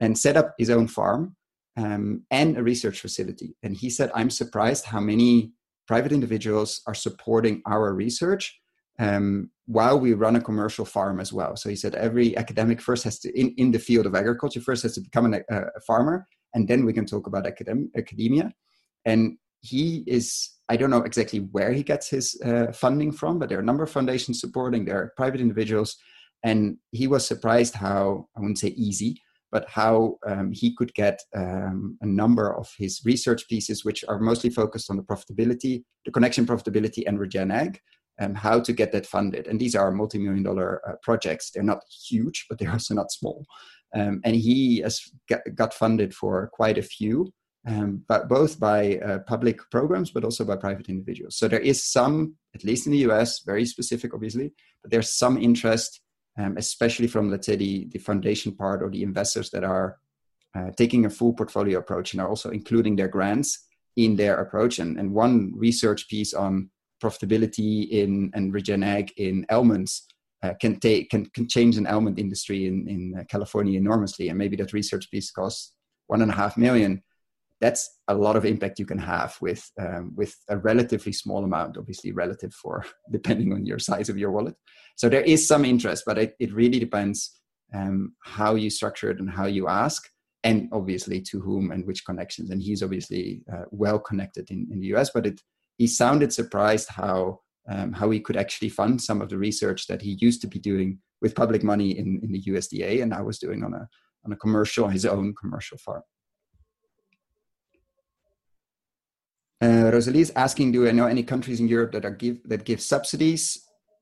and set up his own farm um, and a research facility. And he said, I'm surprised how many private individuals are supporting our research um, while we run a commercial farm as well. So he said, every academic first has to, in, in the field of agriculture, first has to become an, a, a farmer, and then we can talk about academ- academia. And he is I don't know exactly where he gets his uh, funding from, but there are a number of foundations supporting. There are private individuals, and he was surprised how I wouldn't say easy, but how um, he could get um, a number of his research pieces, which are mostly focused on the profitability, the connection profitability, and regen ag, and how to get that funded. And these are multi-million dollar uh, projects. They're not huge, but they're also not small. Um, and he has got funded for quite a few um, but both by uh, public programs, but also by private individuals. So there is some, at least in the US, very specific, obviously, but there's some interest, um, especially from, let's say, the, the foundation part or the investors that are uh, taking a full portfolio approach and are also including their grants in their approach. And, and one research piece on profitability in and regen ag in almonds uh, can take can, can change an almond industry in in uh, California enormously, and maybe that research piece costs one and a half million. That's a lot of impact you can have with um, with a relatively small amount obviously relative for depending on your size of your wallet. So there is some interest but it, it really depends um, how you structure it and how you ask and obviously to whom and which connections. And he's obviously uh, well connected in, in the us but it he sounded surprised how um, how he could actually fund some of the research that he used to be doing with public money in, in the usda and i was doing on a on a commercial his own commercial farm Uh, Rosalie is asking, do I know any countries in Europe that are give that give subsidies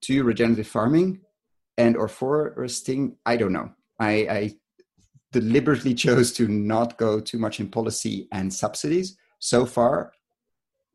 to regenerative farming and or foresting? I don't know. I, I deliberately chose to not go too much in policy and subsidies so far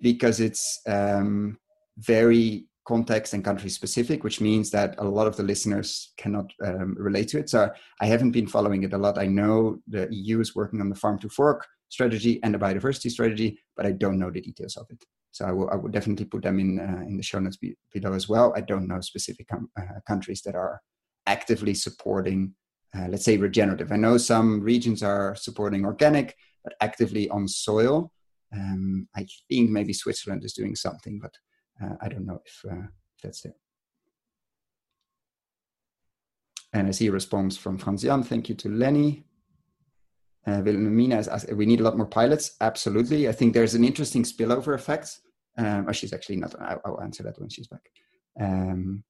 because it's um, very context and country specific, which means that a lot of the listeners cannot um, relate to it. So I haven't been following it a lot. I know the EU is working on the farm to fork strategy and the biodiversity strategy, but I don't know the details of it. So I will, I will definitely put them in uh, in the show notes be, below as well. I don't know specific com- uh, countries that are actively supporting, uh, let's say, regenerative. I know some regions are supporting organic, but actively on soil. Um, I think maybe Switzerland is doing something, but uh, I don't know if, uh, that's there. And I see a response from Franz Jan. Thank you to Lenny. Uh, Wilhelmina we need a lot more pilots. Absolutely. I think there's an interesting spillover effect. Um, oh, she's actually not, I, will answer that when she's back. Um,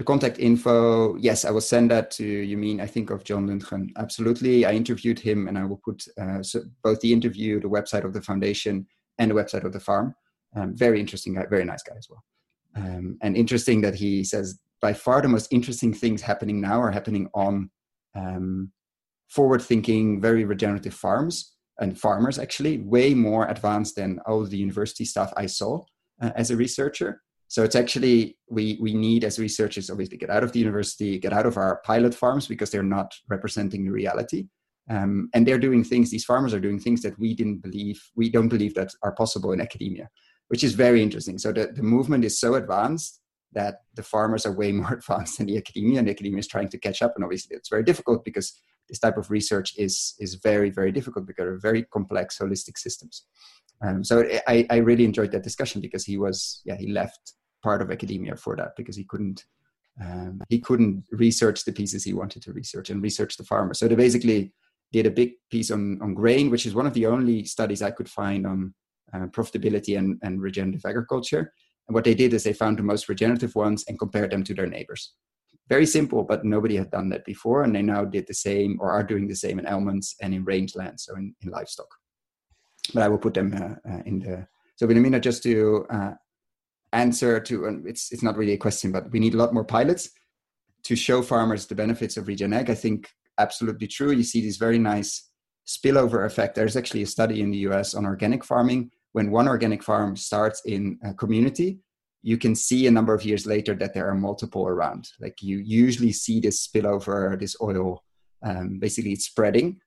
the contact info, yes, I will send that to you. Mean I think of John Lundgren. Absolutely. I interviewed him and I will put uh, so both the interview, the website of the foundation, and the website of the farm. Um, very interesting guy, very nice guy as well. Um, and interesting that he says by far the most interesting things happening now are happening on um, forward thinking, very regenerative farms and farmers actually, way more advanced than all the university stuff I saw uh, as a researcher. So it's actually, we, we need as researchers obviously get out of the university, get out of our pilot farms because they're not representing the reality. Um, and they're doing things, these farmers are doing things that we didn't believe, we don't believe that are possible in academia, which is very interesting. So the, the movement is so advanced that the farmers are way more advanced than the academia and the academia is trying to catch up and obviously it's very difficult because this type of research is is very very difficult because they're very complex holistic systems. Um, so I, I really enjoyed that discussion because he was yeah he left part of academia for that because he couldn't um, he couldn't research the pieces he wanted to research and research the farmer. So they basically did a big piece on on grain, which is one of the only studies I could find on uh, profitability and, and regenerative agriculture. And what they did is they found the most regenerative ones and compared them to their neighbors very simple, but nobody had done that before. And they now did the same or are doing the same in almonds and in rangeland, so in, in livestock. But I will put them uh, uh, in the. So, Wilhelmina, just to uh, answer to, and it's, it's not really a question, but we need a lot more pilots to show farmers the benefits of regen ag. I think absolutely true. You see this very nice spillover effect. There's actually a study in the US on organic farming. When one organic farm starts in a community, you can see a number of years later that there are multiple around. Like you usually see this spillover, this oil, um, basically it's spreading.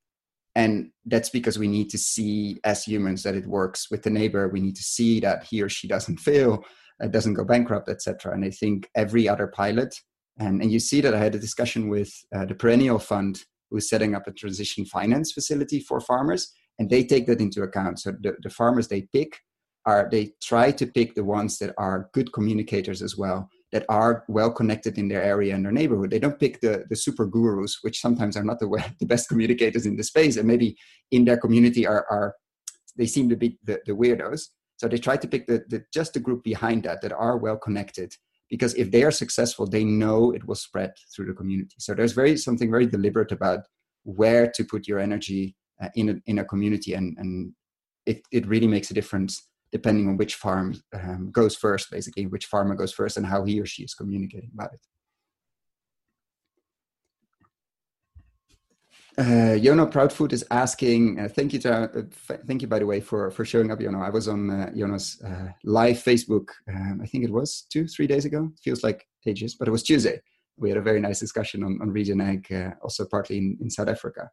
And that's because we need to see as humans that it works with the neighbor. We need to see that he or she doesn't fail, uh, doesn't go bankrupt, etc. And I think every other pilot, and, and you see that I had a discussion with uh, the Perennial Fund, who's setting up a transition finance facility for farmers, and they take that into account. So the, the farmers they pick are they try to pick the ones that are good communicators as well that are well connected in their area and their neighborhood they don't pick the, the super gurus which sometimes are not the, the best communicators in the space and maybe in their community are, are they seem to be the, the weirdos So they try to pick the, the just the group behind that that are well connected because if they are successful, they know it will spread through the community. So there's very something very deliberate about where to put your energy uh, in a, in a community, and and it it really makes a difference depending on which farm um, goes first, basically which farmer goes first, and how he or she is communicating about it. Uh, Yono Proudfood is asking. Uh, thank you, to, uh, f- thank you, by the way, for for showing up, Yono. I was on uh, Yono's uh, live Facebook. Um, I think it was two, three days ago. Feels like ages, but it was Tuesday. We had a very nice discussion on on Regen Ag, uh, also partly in, in South Africa.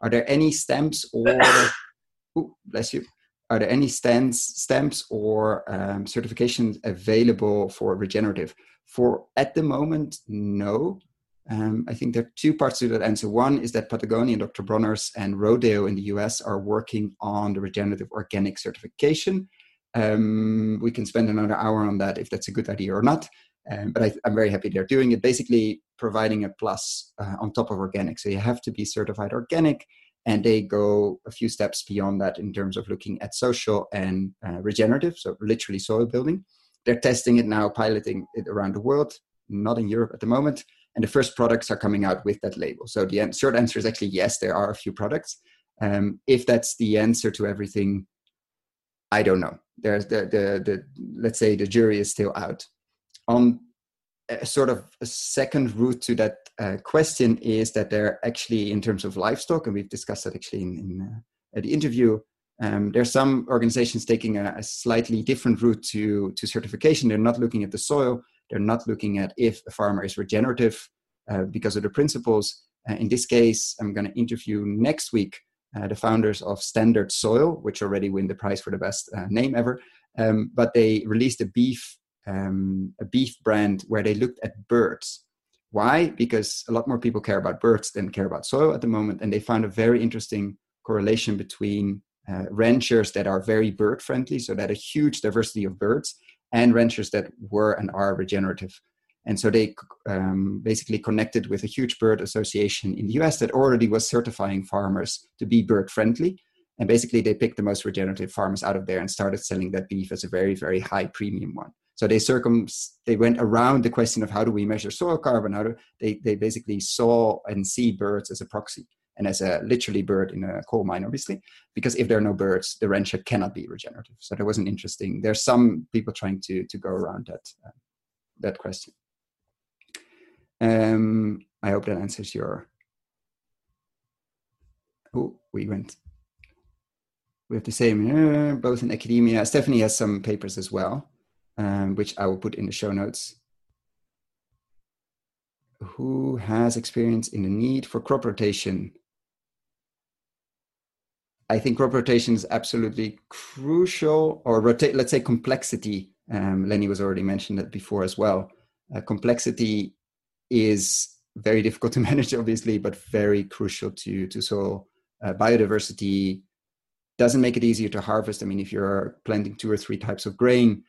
Are there any stamps or? ooh, bless you. Are there any stands, stamps or um, certifications available for regenerative? For at the moment, no. Um, I think there are two parts to that answer. One is that Patagonia, Dr. Bronner's, and Rodale in the US are working on the regenerative organic certification. Um, we can spend another hour on that if that's a good idea or not. Um, but I, am very happy they're doing it, basically providing a plus uh, on top of organic. So you have to be certified organic, and they go a few steps beyond that in terms of looking at social and uh, regenerative, so literally soil building. They're testing it now, piloting it around the world, not in Europe at the moment and the first products are coming out with that label. So the short answer is actually yes, there are a few products. Um, if that's the answer to everything, I don't know. There's the, the the let's say the jury is still out. On a sort of a second route to that uh, question is that they're actually in terms of livestock, and we've discussed that actually in, in uh, the interview. Um, there are some organizations taking a, a, slightly different route to to certification. They're not looking at the soil, they're not looking at if a farmer is regenerative uh, because of the principles. Uh, in this case, I'm going to interview next week uh, the founders of Standard Soil, which already win the prize for the best uh, name ever. Um, but they released a beef um, a beef brand where they looked at birds. Why? Because a lot more people care about birds than care about soil at the moment, and they found a very interesting correlation between uh, ranchers that are very bird friendly, so that a huge diversity of birds, and ranchers that were and are regenerative. And so they um, basically connected with a huge bird association in the US that already was certifying farmers to be bird friendly. And basically, they picked the most regenerative farmers out of there and started selling that beef as a very, very high premium one. So they circum they went around the question of how do we measure soil carbon? How do they they basically saw and see birds as a proxy and as a literally bird in a coal mine, obviously, because if there are no birds, the rancher cannot be regenerative. So that was an interesting. There's some people trying to to go around that uh, that question. Um, I hope that answers your. Oh, we went. We have the same, uh, both in academia. Stephanie has some papers as well, um, which I will put in the show notes who has experience in the need for crop rotation I think crop rotation is absolutely crucial, or rotate, let's say complexity. Um, Lenny was already mentioned that before as well. Uh, complexity is very difficult to manage, obviously, but very crucial to to soil uh, biodiversity. Doesn't make it easier to harvest. I mean, if you're planting two or three types of grain,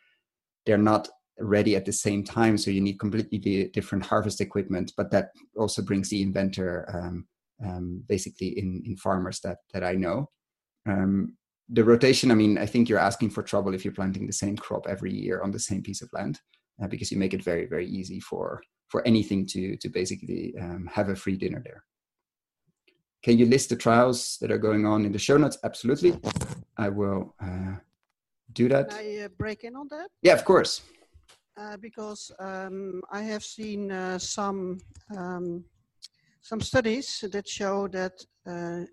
they're not ready at the same time, so you need completely different harvest equipment. But that also brings the inventor um, um, basically in in farmers that that I know. Um, the rotation, I mean, I think you're asking for trouble if you're planting the same crop every year on the same piece of land, uh, because you make it very, very easy for for anything to to basically um, have a free dinner there. Can you list the trials that are going on in the show notes? Absolutely, I will uh, do that. Can I uh, break in on that? Yeah, of course. Uh, because um, I have seen uh, some um, some studies that show that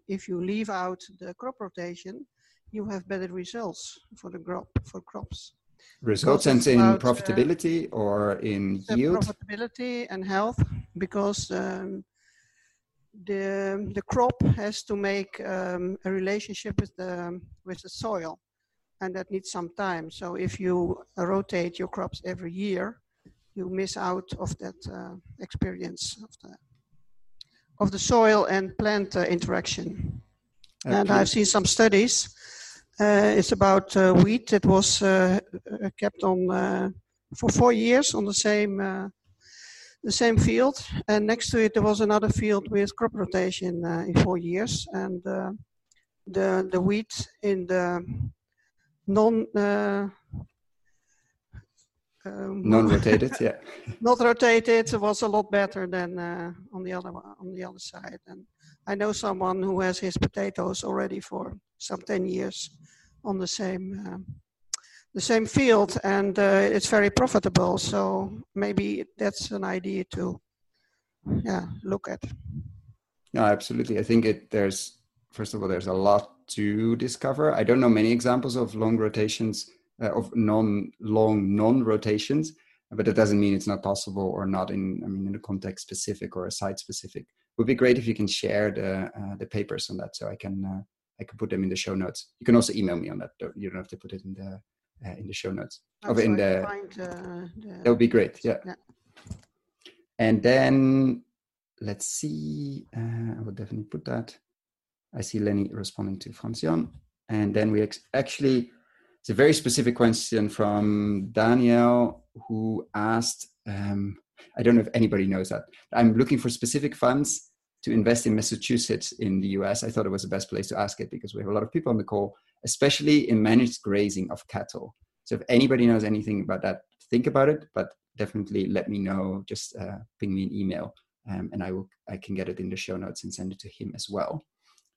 if you leave out the crop rotation, you have better results for the crop for crops. Results and in about, uh, profitability uh, or in yield? Profitability and health, because um, the the crop has to make um, a relationship with the with the soil, and that needs some time. So if you rotate your crops every year, you miss out of that uh, experience of the of the soil and plant uh, interaction. Okay. And I've seen some studies. Uh, it's about uh, wheat that was kept on for four years on the same the same field, and next to it there was another field with crop rotation uh, in four years, and uh, the the wheat in the non uh, um, non-rotated, yeah. not rotated was a lot better than uh, on the other on the other side. And I know someone who has his potatoes already for some ten years on the same um, the same field, and uh, it's very profitable. So maybe that's an idea to yeah look at. No, absolutely. I think it there's first of all there's a lot to discover. I don't know many examples of long rotations uh, of non long non rotations, but that doesn't mean it's not possible or not in I mean in a context specific or a site specific. It would be great if you can share the uh, the papers on that so I can uh, I can put them in the show notes. You can also email me on that. You don't have to put it in the uh, in the show notes. Of in the, find, uh, the, that would be great. Yeah. yeah. And then let's see. Uh, I will definitely put that. I see Lenny responding to Francion. And then we ex- actually it's a very specific question from Daniel who asked, um, I don't know if anybody knows that. I'm looking for specific funds to invest in Massachusetts in the US. I thought it was the best place to ask it because we have a lot of people on the call, especially in managed grazing of cattle. So if anybody knows anything about that, think about it, but definitely let me know. Just uh, ping me an email um, and I will I can get it in the show notes and send it to him as well.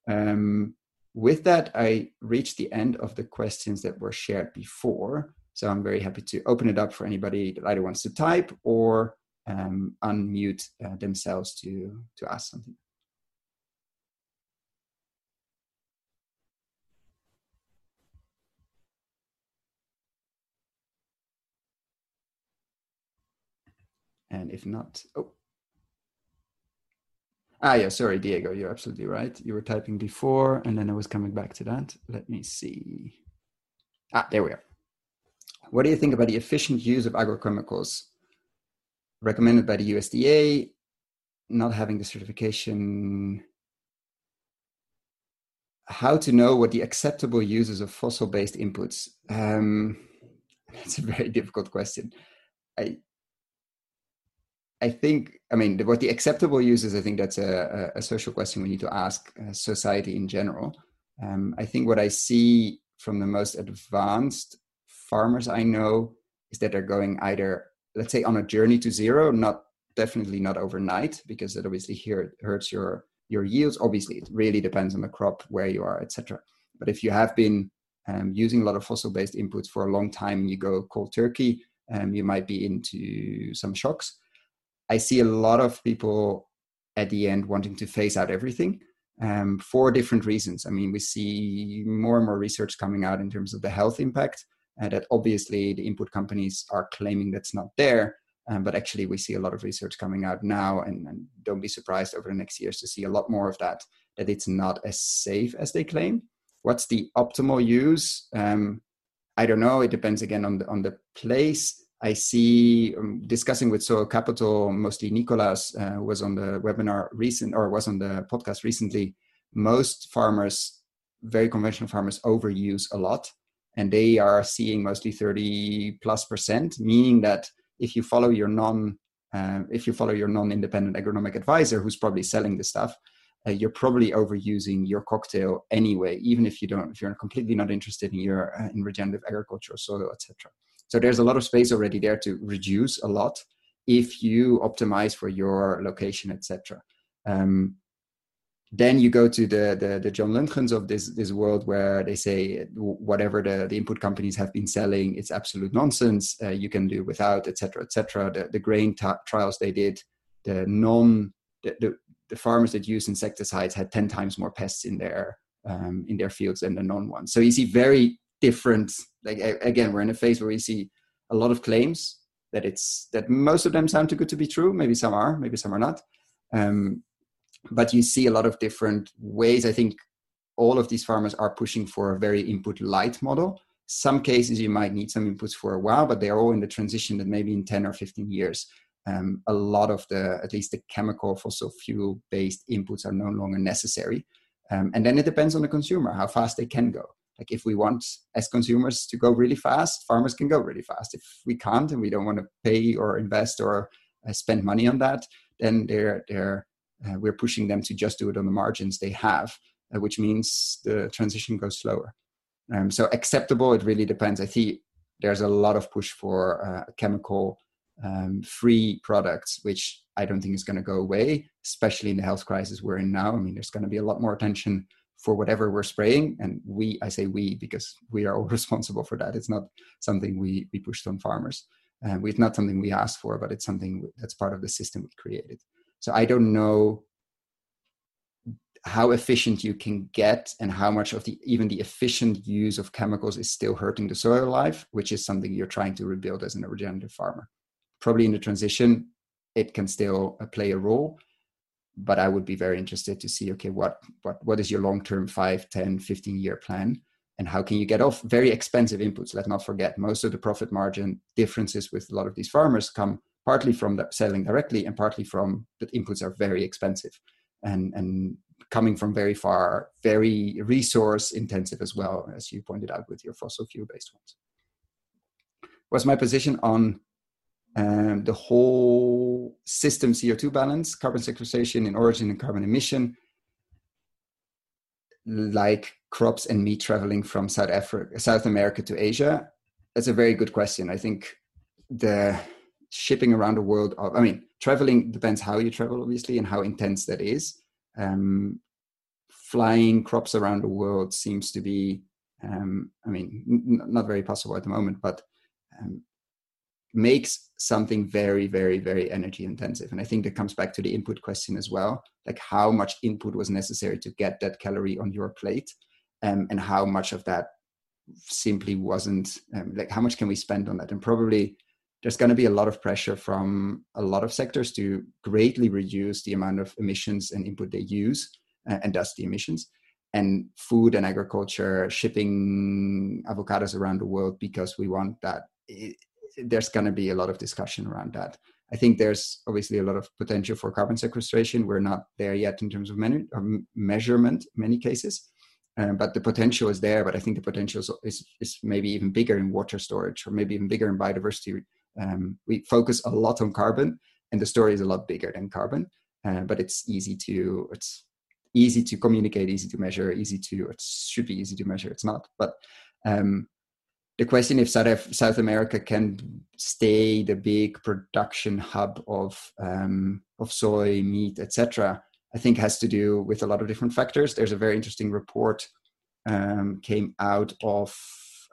Um, with that, I reached the end of the questions that were shared before. So I'm very happy to open it up for anybody that either wants to type or um, unmute uh, themselves to, to ask something. And if not, oh, Ah, yeah, sorry, Diego, you're absolutely right. You were typing before, and then I was coming back to that. Let me see. Ah, there we are. What do you think about the efficient use of agrochemicals recommended by the USDA, not having the certification? How to know what the acceptable uses of fossil based inputs? Um, that's a very difficult question. I, I think, I mean, what the acceptable use is, I think that's a, a social question we need to ask uh, society in general. Um, I think what I see from the most advanced farmers I know is that they're going either, let's say, on a journey to zero, not definitely not overnight, because that obviously here hurts your your yields. Obviously, it really depends on the crop, where you are, etc. But if you have been um, using a lot of fossil-based inputs for a long time, you go cold turkey, um, you might be into some shocks. I see a lot of people at the end wanting to phase out everything um, for different reasons. I mean, we see more and more research coming out in terms of the health impact, and that obviously the input companies are claiming that's not there. Um, but actually, we see a lot of research coming out now, and, and, don't be surprised over the next years to see a lot more of that. That it's not as safe as they claim. What's the optimal use? Um, I don't know. It depends again on the on the place. I see um, discussing with Soil Capital, mostly Nicolas uh, was on the webinar recent or was on the podcast recently. Most farmers, very conventional farmers, overuse a lot, and they are seeing mostly 30 plus percent, meaning that if you follow your non uh, if you follow your non-independent agronomic advisor who's probably selling the stuff, uh, you're probably overusing your cocktail anyway, even if you don't, if you're completely not interested in your uh, in regenerative agriculture, soil, etc. So there's a lot of space already there to reduce a lot if you optimize for your location, etc. Um, then you go to the, the, the John Lundgrens of this this world where they say whatever the, the input companies have been selling, it's absolute nonsense. Uh, you can do without, etc., etc. The the grain t- trials they did, the non the, the, the farmers that use insecticides had ten times more pests in their um, in their fields than the non ones. So you see very different like again we're in a phase where we see a lot of claims that it's that most of them sound too good to be true. Maybe some are maybe some are not. Um, but you see a lot of different ways. I think all of these farmers are pushing for a very input light model. Some cases you might need some inputs for a while but they're all in the transition that maybe in 10 or 15 years um, a lot of the at least the chemical fossil fuel based inputs are no longer necessary. Um, and then it depends on the consumer how fast they can go like if we want as consumers to go really fast farmers can go really fast if we can't and we don't want to pay or invest or uh, spend money on that then they're they're uh, we're pushing them to just do it on the margins they have uh, which means the transition goes slower Um, so acceptable, it really depends. I see there's a lot of push for uh, chemical um, free products, which I don't think is going to go away, especially in the health crisis we're in now. I mean, there's going to be a lot more attention for whatever we're spraying, and we, I say we because we are all responsible for that. It's not something we we pushed on farmers. Uh, it's not something we asked for, but it's something that's part of the system we created. So I don't know how efficient you can get and how much of the even the efficient use of chemicals is still hurting the soil life which is something you're trying to rebuild as an regenerative farmer probably in the transition it can still uh, play a role but i would be very interested to see okay what what what is your long term 5 10 15 year plan and how can you get off very expensive inputs let's not forget most of the profit margin differences with a lot of these farmers come partly from selling directly and partly from that inputs are very expensive and and coming from very far, very resource intensive as well, as you pointed out with your fossil fuel based ones. Was my position on um, the whole system CO2 balance, carbon sequestration in origin and carbon emission, like crops and meat traveling from South Africa, South America to Asia? That's a very good question. I think the shipping around the world of, I mean, traveling depends how you travel, obviously, and how intense that is um, flying crops around the world seems to be, um, I mean, n- not very possible at the moment, but um, makes something very, very, very energy intensive. And I think that comes back to the input question as well, like how much input was necessary to get that calorie on your plate, um, and how much of that simply wasn't um, like how much can we spend on that and probably there's going to be a lot of pressure from a lot of sectors to greatly reduce the amount of emissions and input they use uh, and thus the emissions and food and agriculture shipping avocados around the world because we want that there's going to be a lot of discussion around that i think there's obviously a lot of potential for carbon sequestration we're not there yet in terms of many, measurement in many cases um, but the potential is there but i think the potential is, is, is maybe even bigger in water storage or maybe even bigger in biodiversity um, we focus a lot on carbon, and the story is a lot bigger than carbon. Uh, but it's easy to it's easy to communicate, easy to measure, easy to it should be easy to measure. It's not, but um, the question if South, America can stay the big production hub of um, of soy, meat, etc., I think has to do with a lot of different factors. There's a very interesting report um, came out of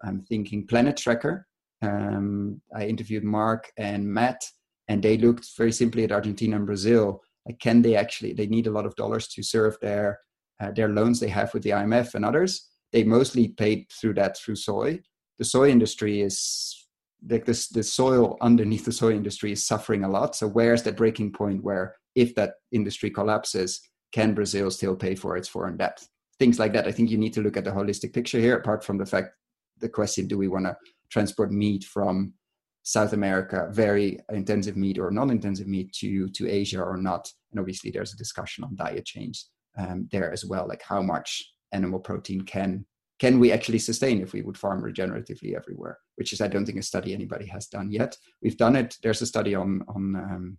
I'm thinking Planet Tracker, um, I interviewed Mark and Matt, and they looked very simply at Argentina and Brazil. Like, can they actually? They need a lot of dollars to serve their uh, their loans they have with the IMF and others. They mostly paid through that through soy. The soy industry is like this. The soil underneath the soy industry is suffering a lot. So where's that breaking point where if that industry collapses, can Brazil still pay for its foreign debt? Things like that. I think you need to look at the holistic picture here. Apart from the fact, the question: Do we want to transport meat from South America, very intensive meat or non-intensive meat to to Asia or not. And obviously, there's a discussion on diet change um, there as well, like how much animal protein can can we actually sustain if we would farm regeneratively everywhere? Which is, I don't think, a study anybody has done yet. We've done it. There's a study on on um,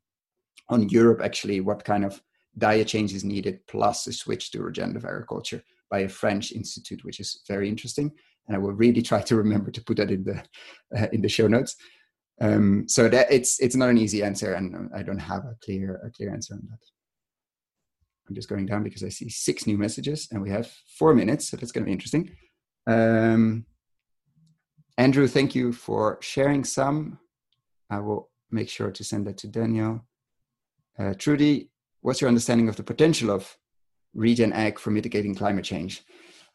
on Europe actually, what kind of diet change is needed, plus a switch to regenerative agriculture by a French institute, which is very interesting and I will really try to remember to put that in the uh, in the show notes. Um, so that it's it's not an easy answer, and I don't have a clear a clear answer on that. I'm just going down because I see six new messages, and we have four minutes, so that's going to be interesting. Um, Andrew, thank you for sharing some. I will make sure to send that to Daniel. Uh, Trudy, what's your understanding of the potential of regen ag for mitigating climate change?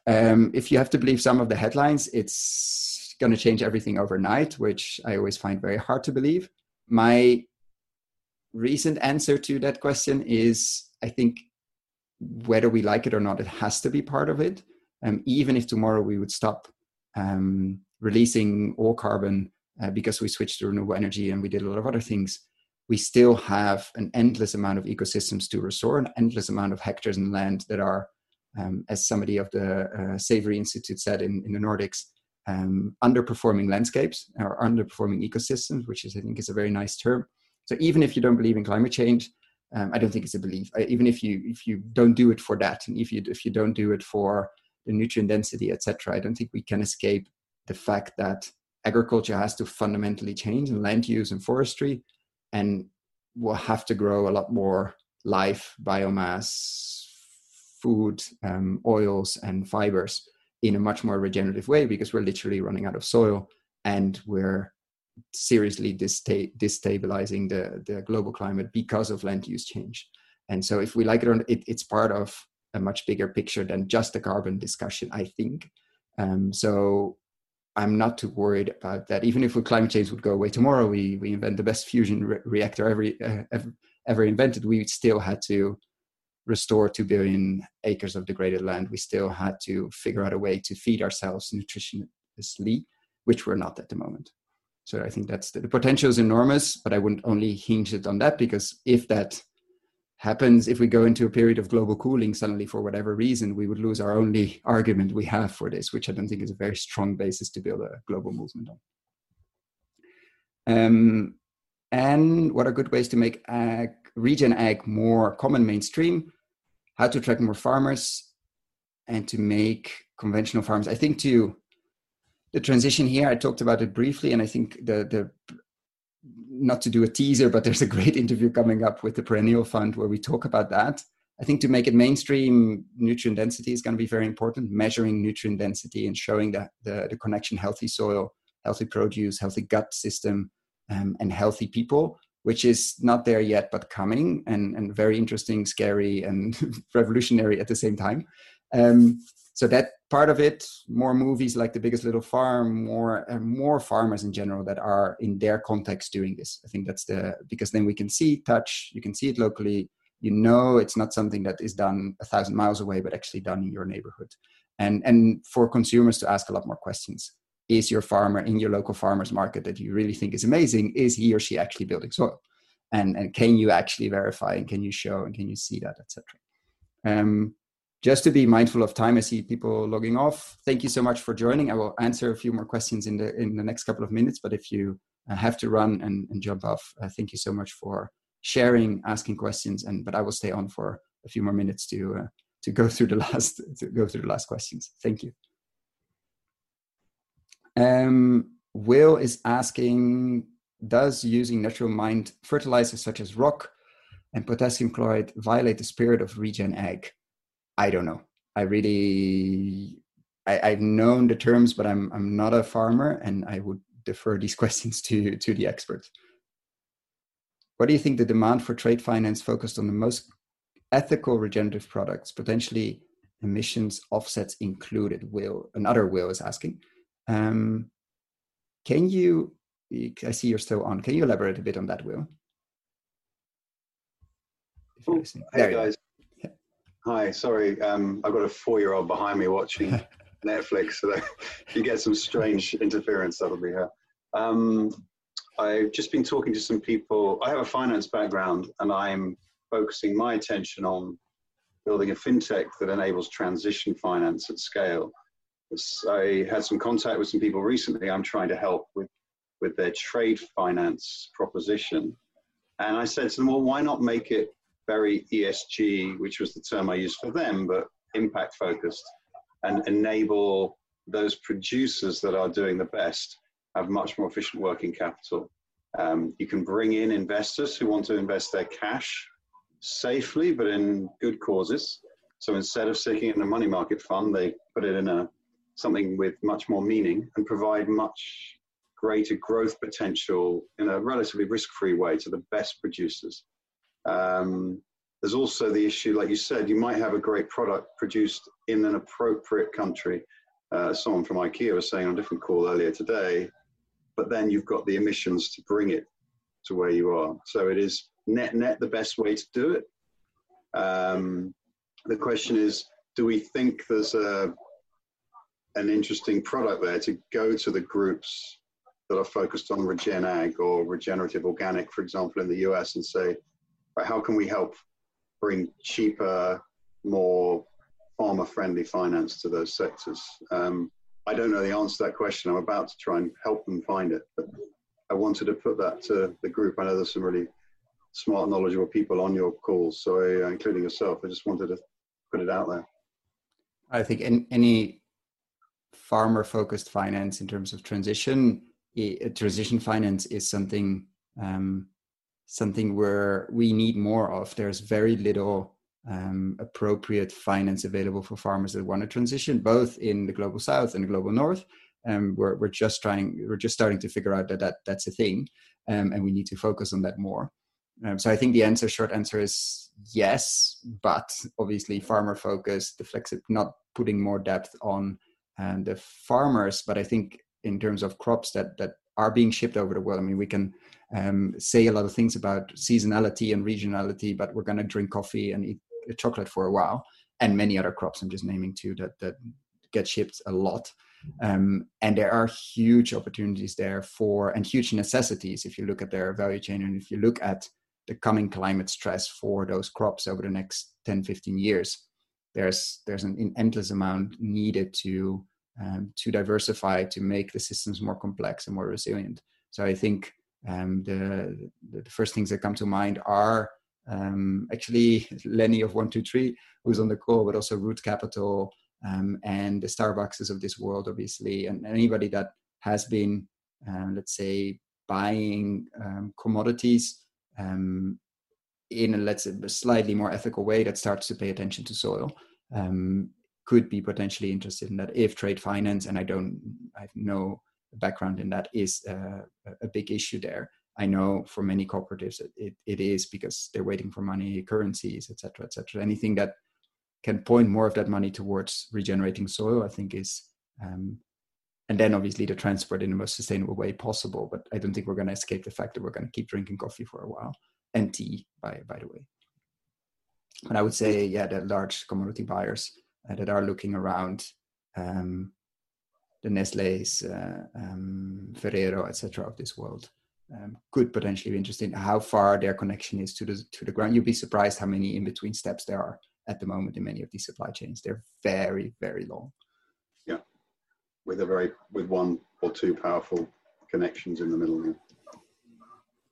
Um, if you have to believe some of the headlines, it's going to change everything overnight, which I always find very hard to believe. My recent answer to that question is I think whether we like it or not, it has to be part of it. Um, even if tomorrow we would stop um, releasing all carbon uh, because we switched to renewable energy and we did a lot of other things, we still have an endless amount of ecosystems to restore, an endless amount of hectares and land that are um, as somebody of the uh, Savory Institute said in, in the Nordics, um, underperforming landscapes or underperforming ecosystems, which is, I think, is a very nice term. So even if you don't believe in climate change, um, I don't think it's a belief. I, even if you if you don't do it for that, and if you if you don't do it for the nutrient density, etc. I don't think we can escape the fact that agriculture has to fundamentally change in land use and forestry, and we'll have to grow a lot more life, biomass, food, um, oils, and fibers in a much more regenerative way because we're literally running out of soil and we're seriously destabilizing the, the global climate because of land use change. And so, if we like it or not, it, it's part of a much bigger picture than just the carbon discussion, I think. Um, so, I'm not too worried about that. Even if climate change would go away tomorrow, we, we invent the best fusion re- reactor ever, uh, ever, ever invented, we still had to restore 2 billion acres of degraded land. We still had to figure out a way to feed ourselves nutritiously, which we're not at the moment. So I think that's the, the potential is enormous, but I wouldn't only hinge it on that because if that happens, if we go into a period of global cooling suddenly for whatever reason, we would lose our only argument we have for this, which I don't think is a very strong basis to build a global movement on. Um, and what are good ways to make ag, regen ag more common mainstream? How to attract more farmers and to make conventional farms. I think to the transition here, I talked about it briefly, and I think the the not to do a teaser, but there's a great interview coming up with the Perennial Fund where we talk about that. I think to make it mainstream, nutrient density is going to be very important. Measuring nutrient density and showing that the, the connection healthy soil, healthy produce, healthy gut system, um, and healthy people, which is not there yet but coming and, and very interesting, scary, and revolutionary at the same time. Um, so that part of it more movies like the biggest little farm more uh, more farmers in general that are in their context doing this. I think that's the because then we can see touch you can see it locally. You know it's not something that is done a thousand miles away but actually done in your neighborhood. And and for consumers to ask a lot more questions. Is your farmer in your local farmers market that you really think is amazing is he or she actually building soil? And and can you actually verify and can you show and can you see that etc um, just to be mindful of time, I see people logging off. Thank you so much for joining. I will answer a few more questions in the in the next couple of minutes. But if you uh, have to run and, and jump off, uh, thank you so much for sharing, asking questions, and but I will stay on for a few more minutes to uh, to go through the last to go through the last questions. Thank you. Um, Will is asking, does using natural mined fertilizers such as rock and potassium chloride violate the spirit of regen ag? I don't know. I really, I, have known the terms, but I'm I'm not a farmer, and I would defer these questions to to the experts. What do you think the demand for trade finance focused on the most ethical regenerative products, potentially emissions offsets included? Will another Will is asking. Um, can you? I see you're still on. Can you elaborate a bit on that, Will? Oh, hey guys. Hi, sorry, um, I've got a four-year-old behind me watching Netflix, so you get some strange interference, that'll be her. Um, I've just been talking to some people. I have a finance background, and I'm focusing my attention on building a fintech that enables transition finance at scale. I had some contact with some people recently. I'm trying to help with with their trade finance proposition, and I said to them, "Well, why not make it very ESG, which was the term I used for them, but impact focused, and enable those producers that are doing the best have much more efficient working capital. Um, you can bring in investors who want to invest their cash safely, but in good causes. So instead of sticking it in a money market fund, they put it in a something with much more meaning and provide much greater growth potential in a relatively risk-free way to the best producers. Um, there's also the issue, like you said, you might have a great product produced in an appropriate country. Uh, someone from IKEA was saying on a different call earlier today, but then you've got the emissions to bring it to where you are. So it is net net the best way to do it. Um, the question is, do we think there's a an interesting product there to go to the groups that are focused on regen ag or regenerative organic, for example, in the US, and say, how can we help bring cheaper, more farmer friendly finance to those sectors? Um, I don't know the answer to that question. I'm about to try and help them find it, but I wanted to put that to the group. I know there's some really smart, knowledgeable people on your calls, so uh, including yourself. I just wanted to put it out there. I think in, any farmer focused finance in terms of transition, transition finance is something um, something where we need more of. There's very little um, appropriate finance available for farmers that want to transition, both in the global south and the global north. Um, we're, we're just trying, we're just starting to figure out that, that that's a thing, um, and we need to focus on that more. Um, so I think the answer, short answer is yes, but obviously farmer focus, the flexi- not putting more depth on um, the farmers. But I think in terms of crops that that are being shipped over the world, I mean, we can um, say a lot of things about seasonality and regionality, but we're going to drink coffee and eat chocolate for a while, and many other crops. I'm just naming two that that get shipped a lot. Um, and there are huge opportunities there for and huge necessities if you look at their value chain and if you look at the coming climate stress for those crops over the next 10 15 years there's there's an endless amount needed to um, to diversify to make the systems more complex and more resilient. So i think um, the the first things that come to mind are um, actually lenny of 123 who's on the call but also root capital um, and the starbuckses of this world obviously and anybody that has been um, let's say buying um, commodities in a let's say a slightly more ethical way that starts to pay attention to soil. Um, could be potentially interested in that if trade finance and i don't i have no background in that is uh, a big issue there i know for many cooperatives it, it, it is because they're waiting for money currencies etc etc anything that can point more of that money towards regenerating soil i think is um, and then obviously the transport in the most sustainable way possible. But I don't think we're going to escape the fact that we're going to keep drinking coffee for a while and tea, by by the way. But I would say, yeah, the large commodity buyers uh, that are looking around, um, the Nestle's, uh, um, Ferrero, etc. of this world, um, could potentially be interesting. How far their connection is to the to the ground. You'd be surprised how many in between steps there are at the moment in many of these supply chains. They're very very long Yeah, with a very with one or two powerful connections in the middle.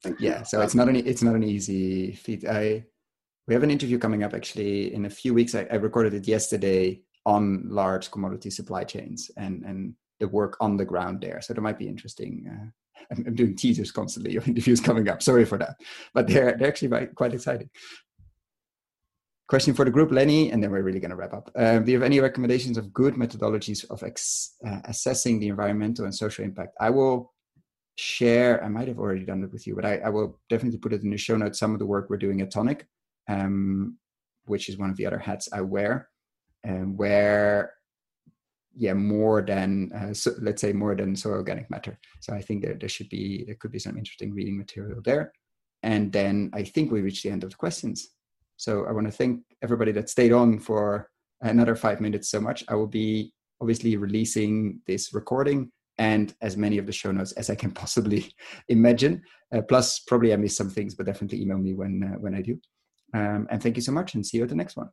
Thank you. Yeah, so it's not an it's not an easy feat. I we have an interview coming up actually in a few weeks. I, I recorded it yesterday on large commodity supply chains and and the work on the ground there. So that might be interesting. Uh, I'm, I'm, doing teasers constantly of interviews coming up. Sorry for that, but they're they're actually quite exciting question for the group, Lenny, and then we're really going to wrap up. Uh, do you have any recommendations of good methodologies of ex- uh, assessing the environmental and social impact? I will share, I might have already done it with you, but I, I will definitely put it in the show notes, some of the work we're doing at Toniic, um, which is one of the other hats I wear, and where, yeah, more than, uh, so, let's say more than soil organic matter. So I think there, there should be, there could be some interesting reading material there. And then I think we reached the end of the questions. So I want to thank everybody that stayed on for another five minutes so much. I will be obviously releasing this recording and as many of the show notes as I can possibly imagine. Uh, plus, probably I missed some things, but definitely email me when uh, when I do. Um, and thank you so much, and see you at the next one.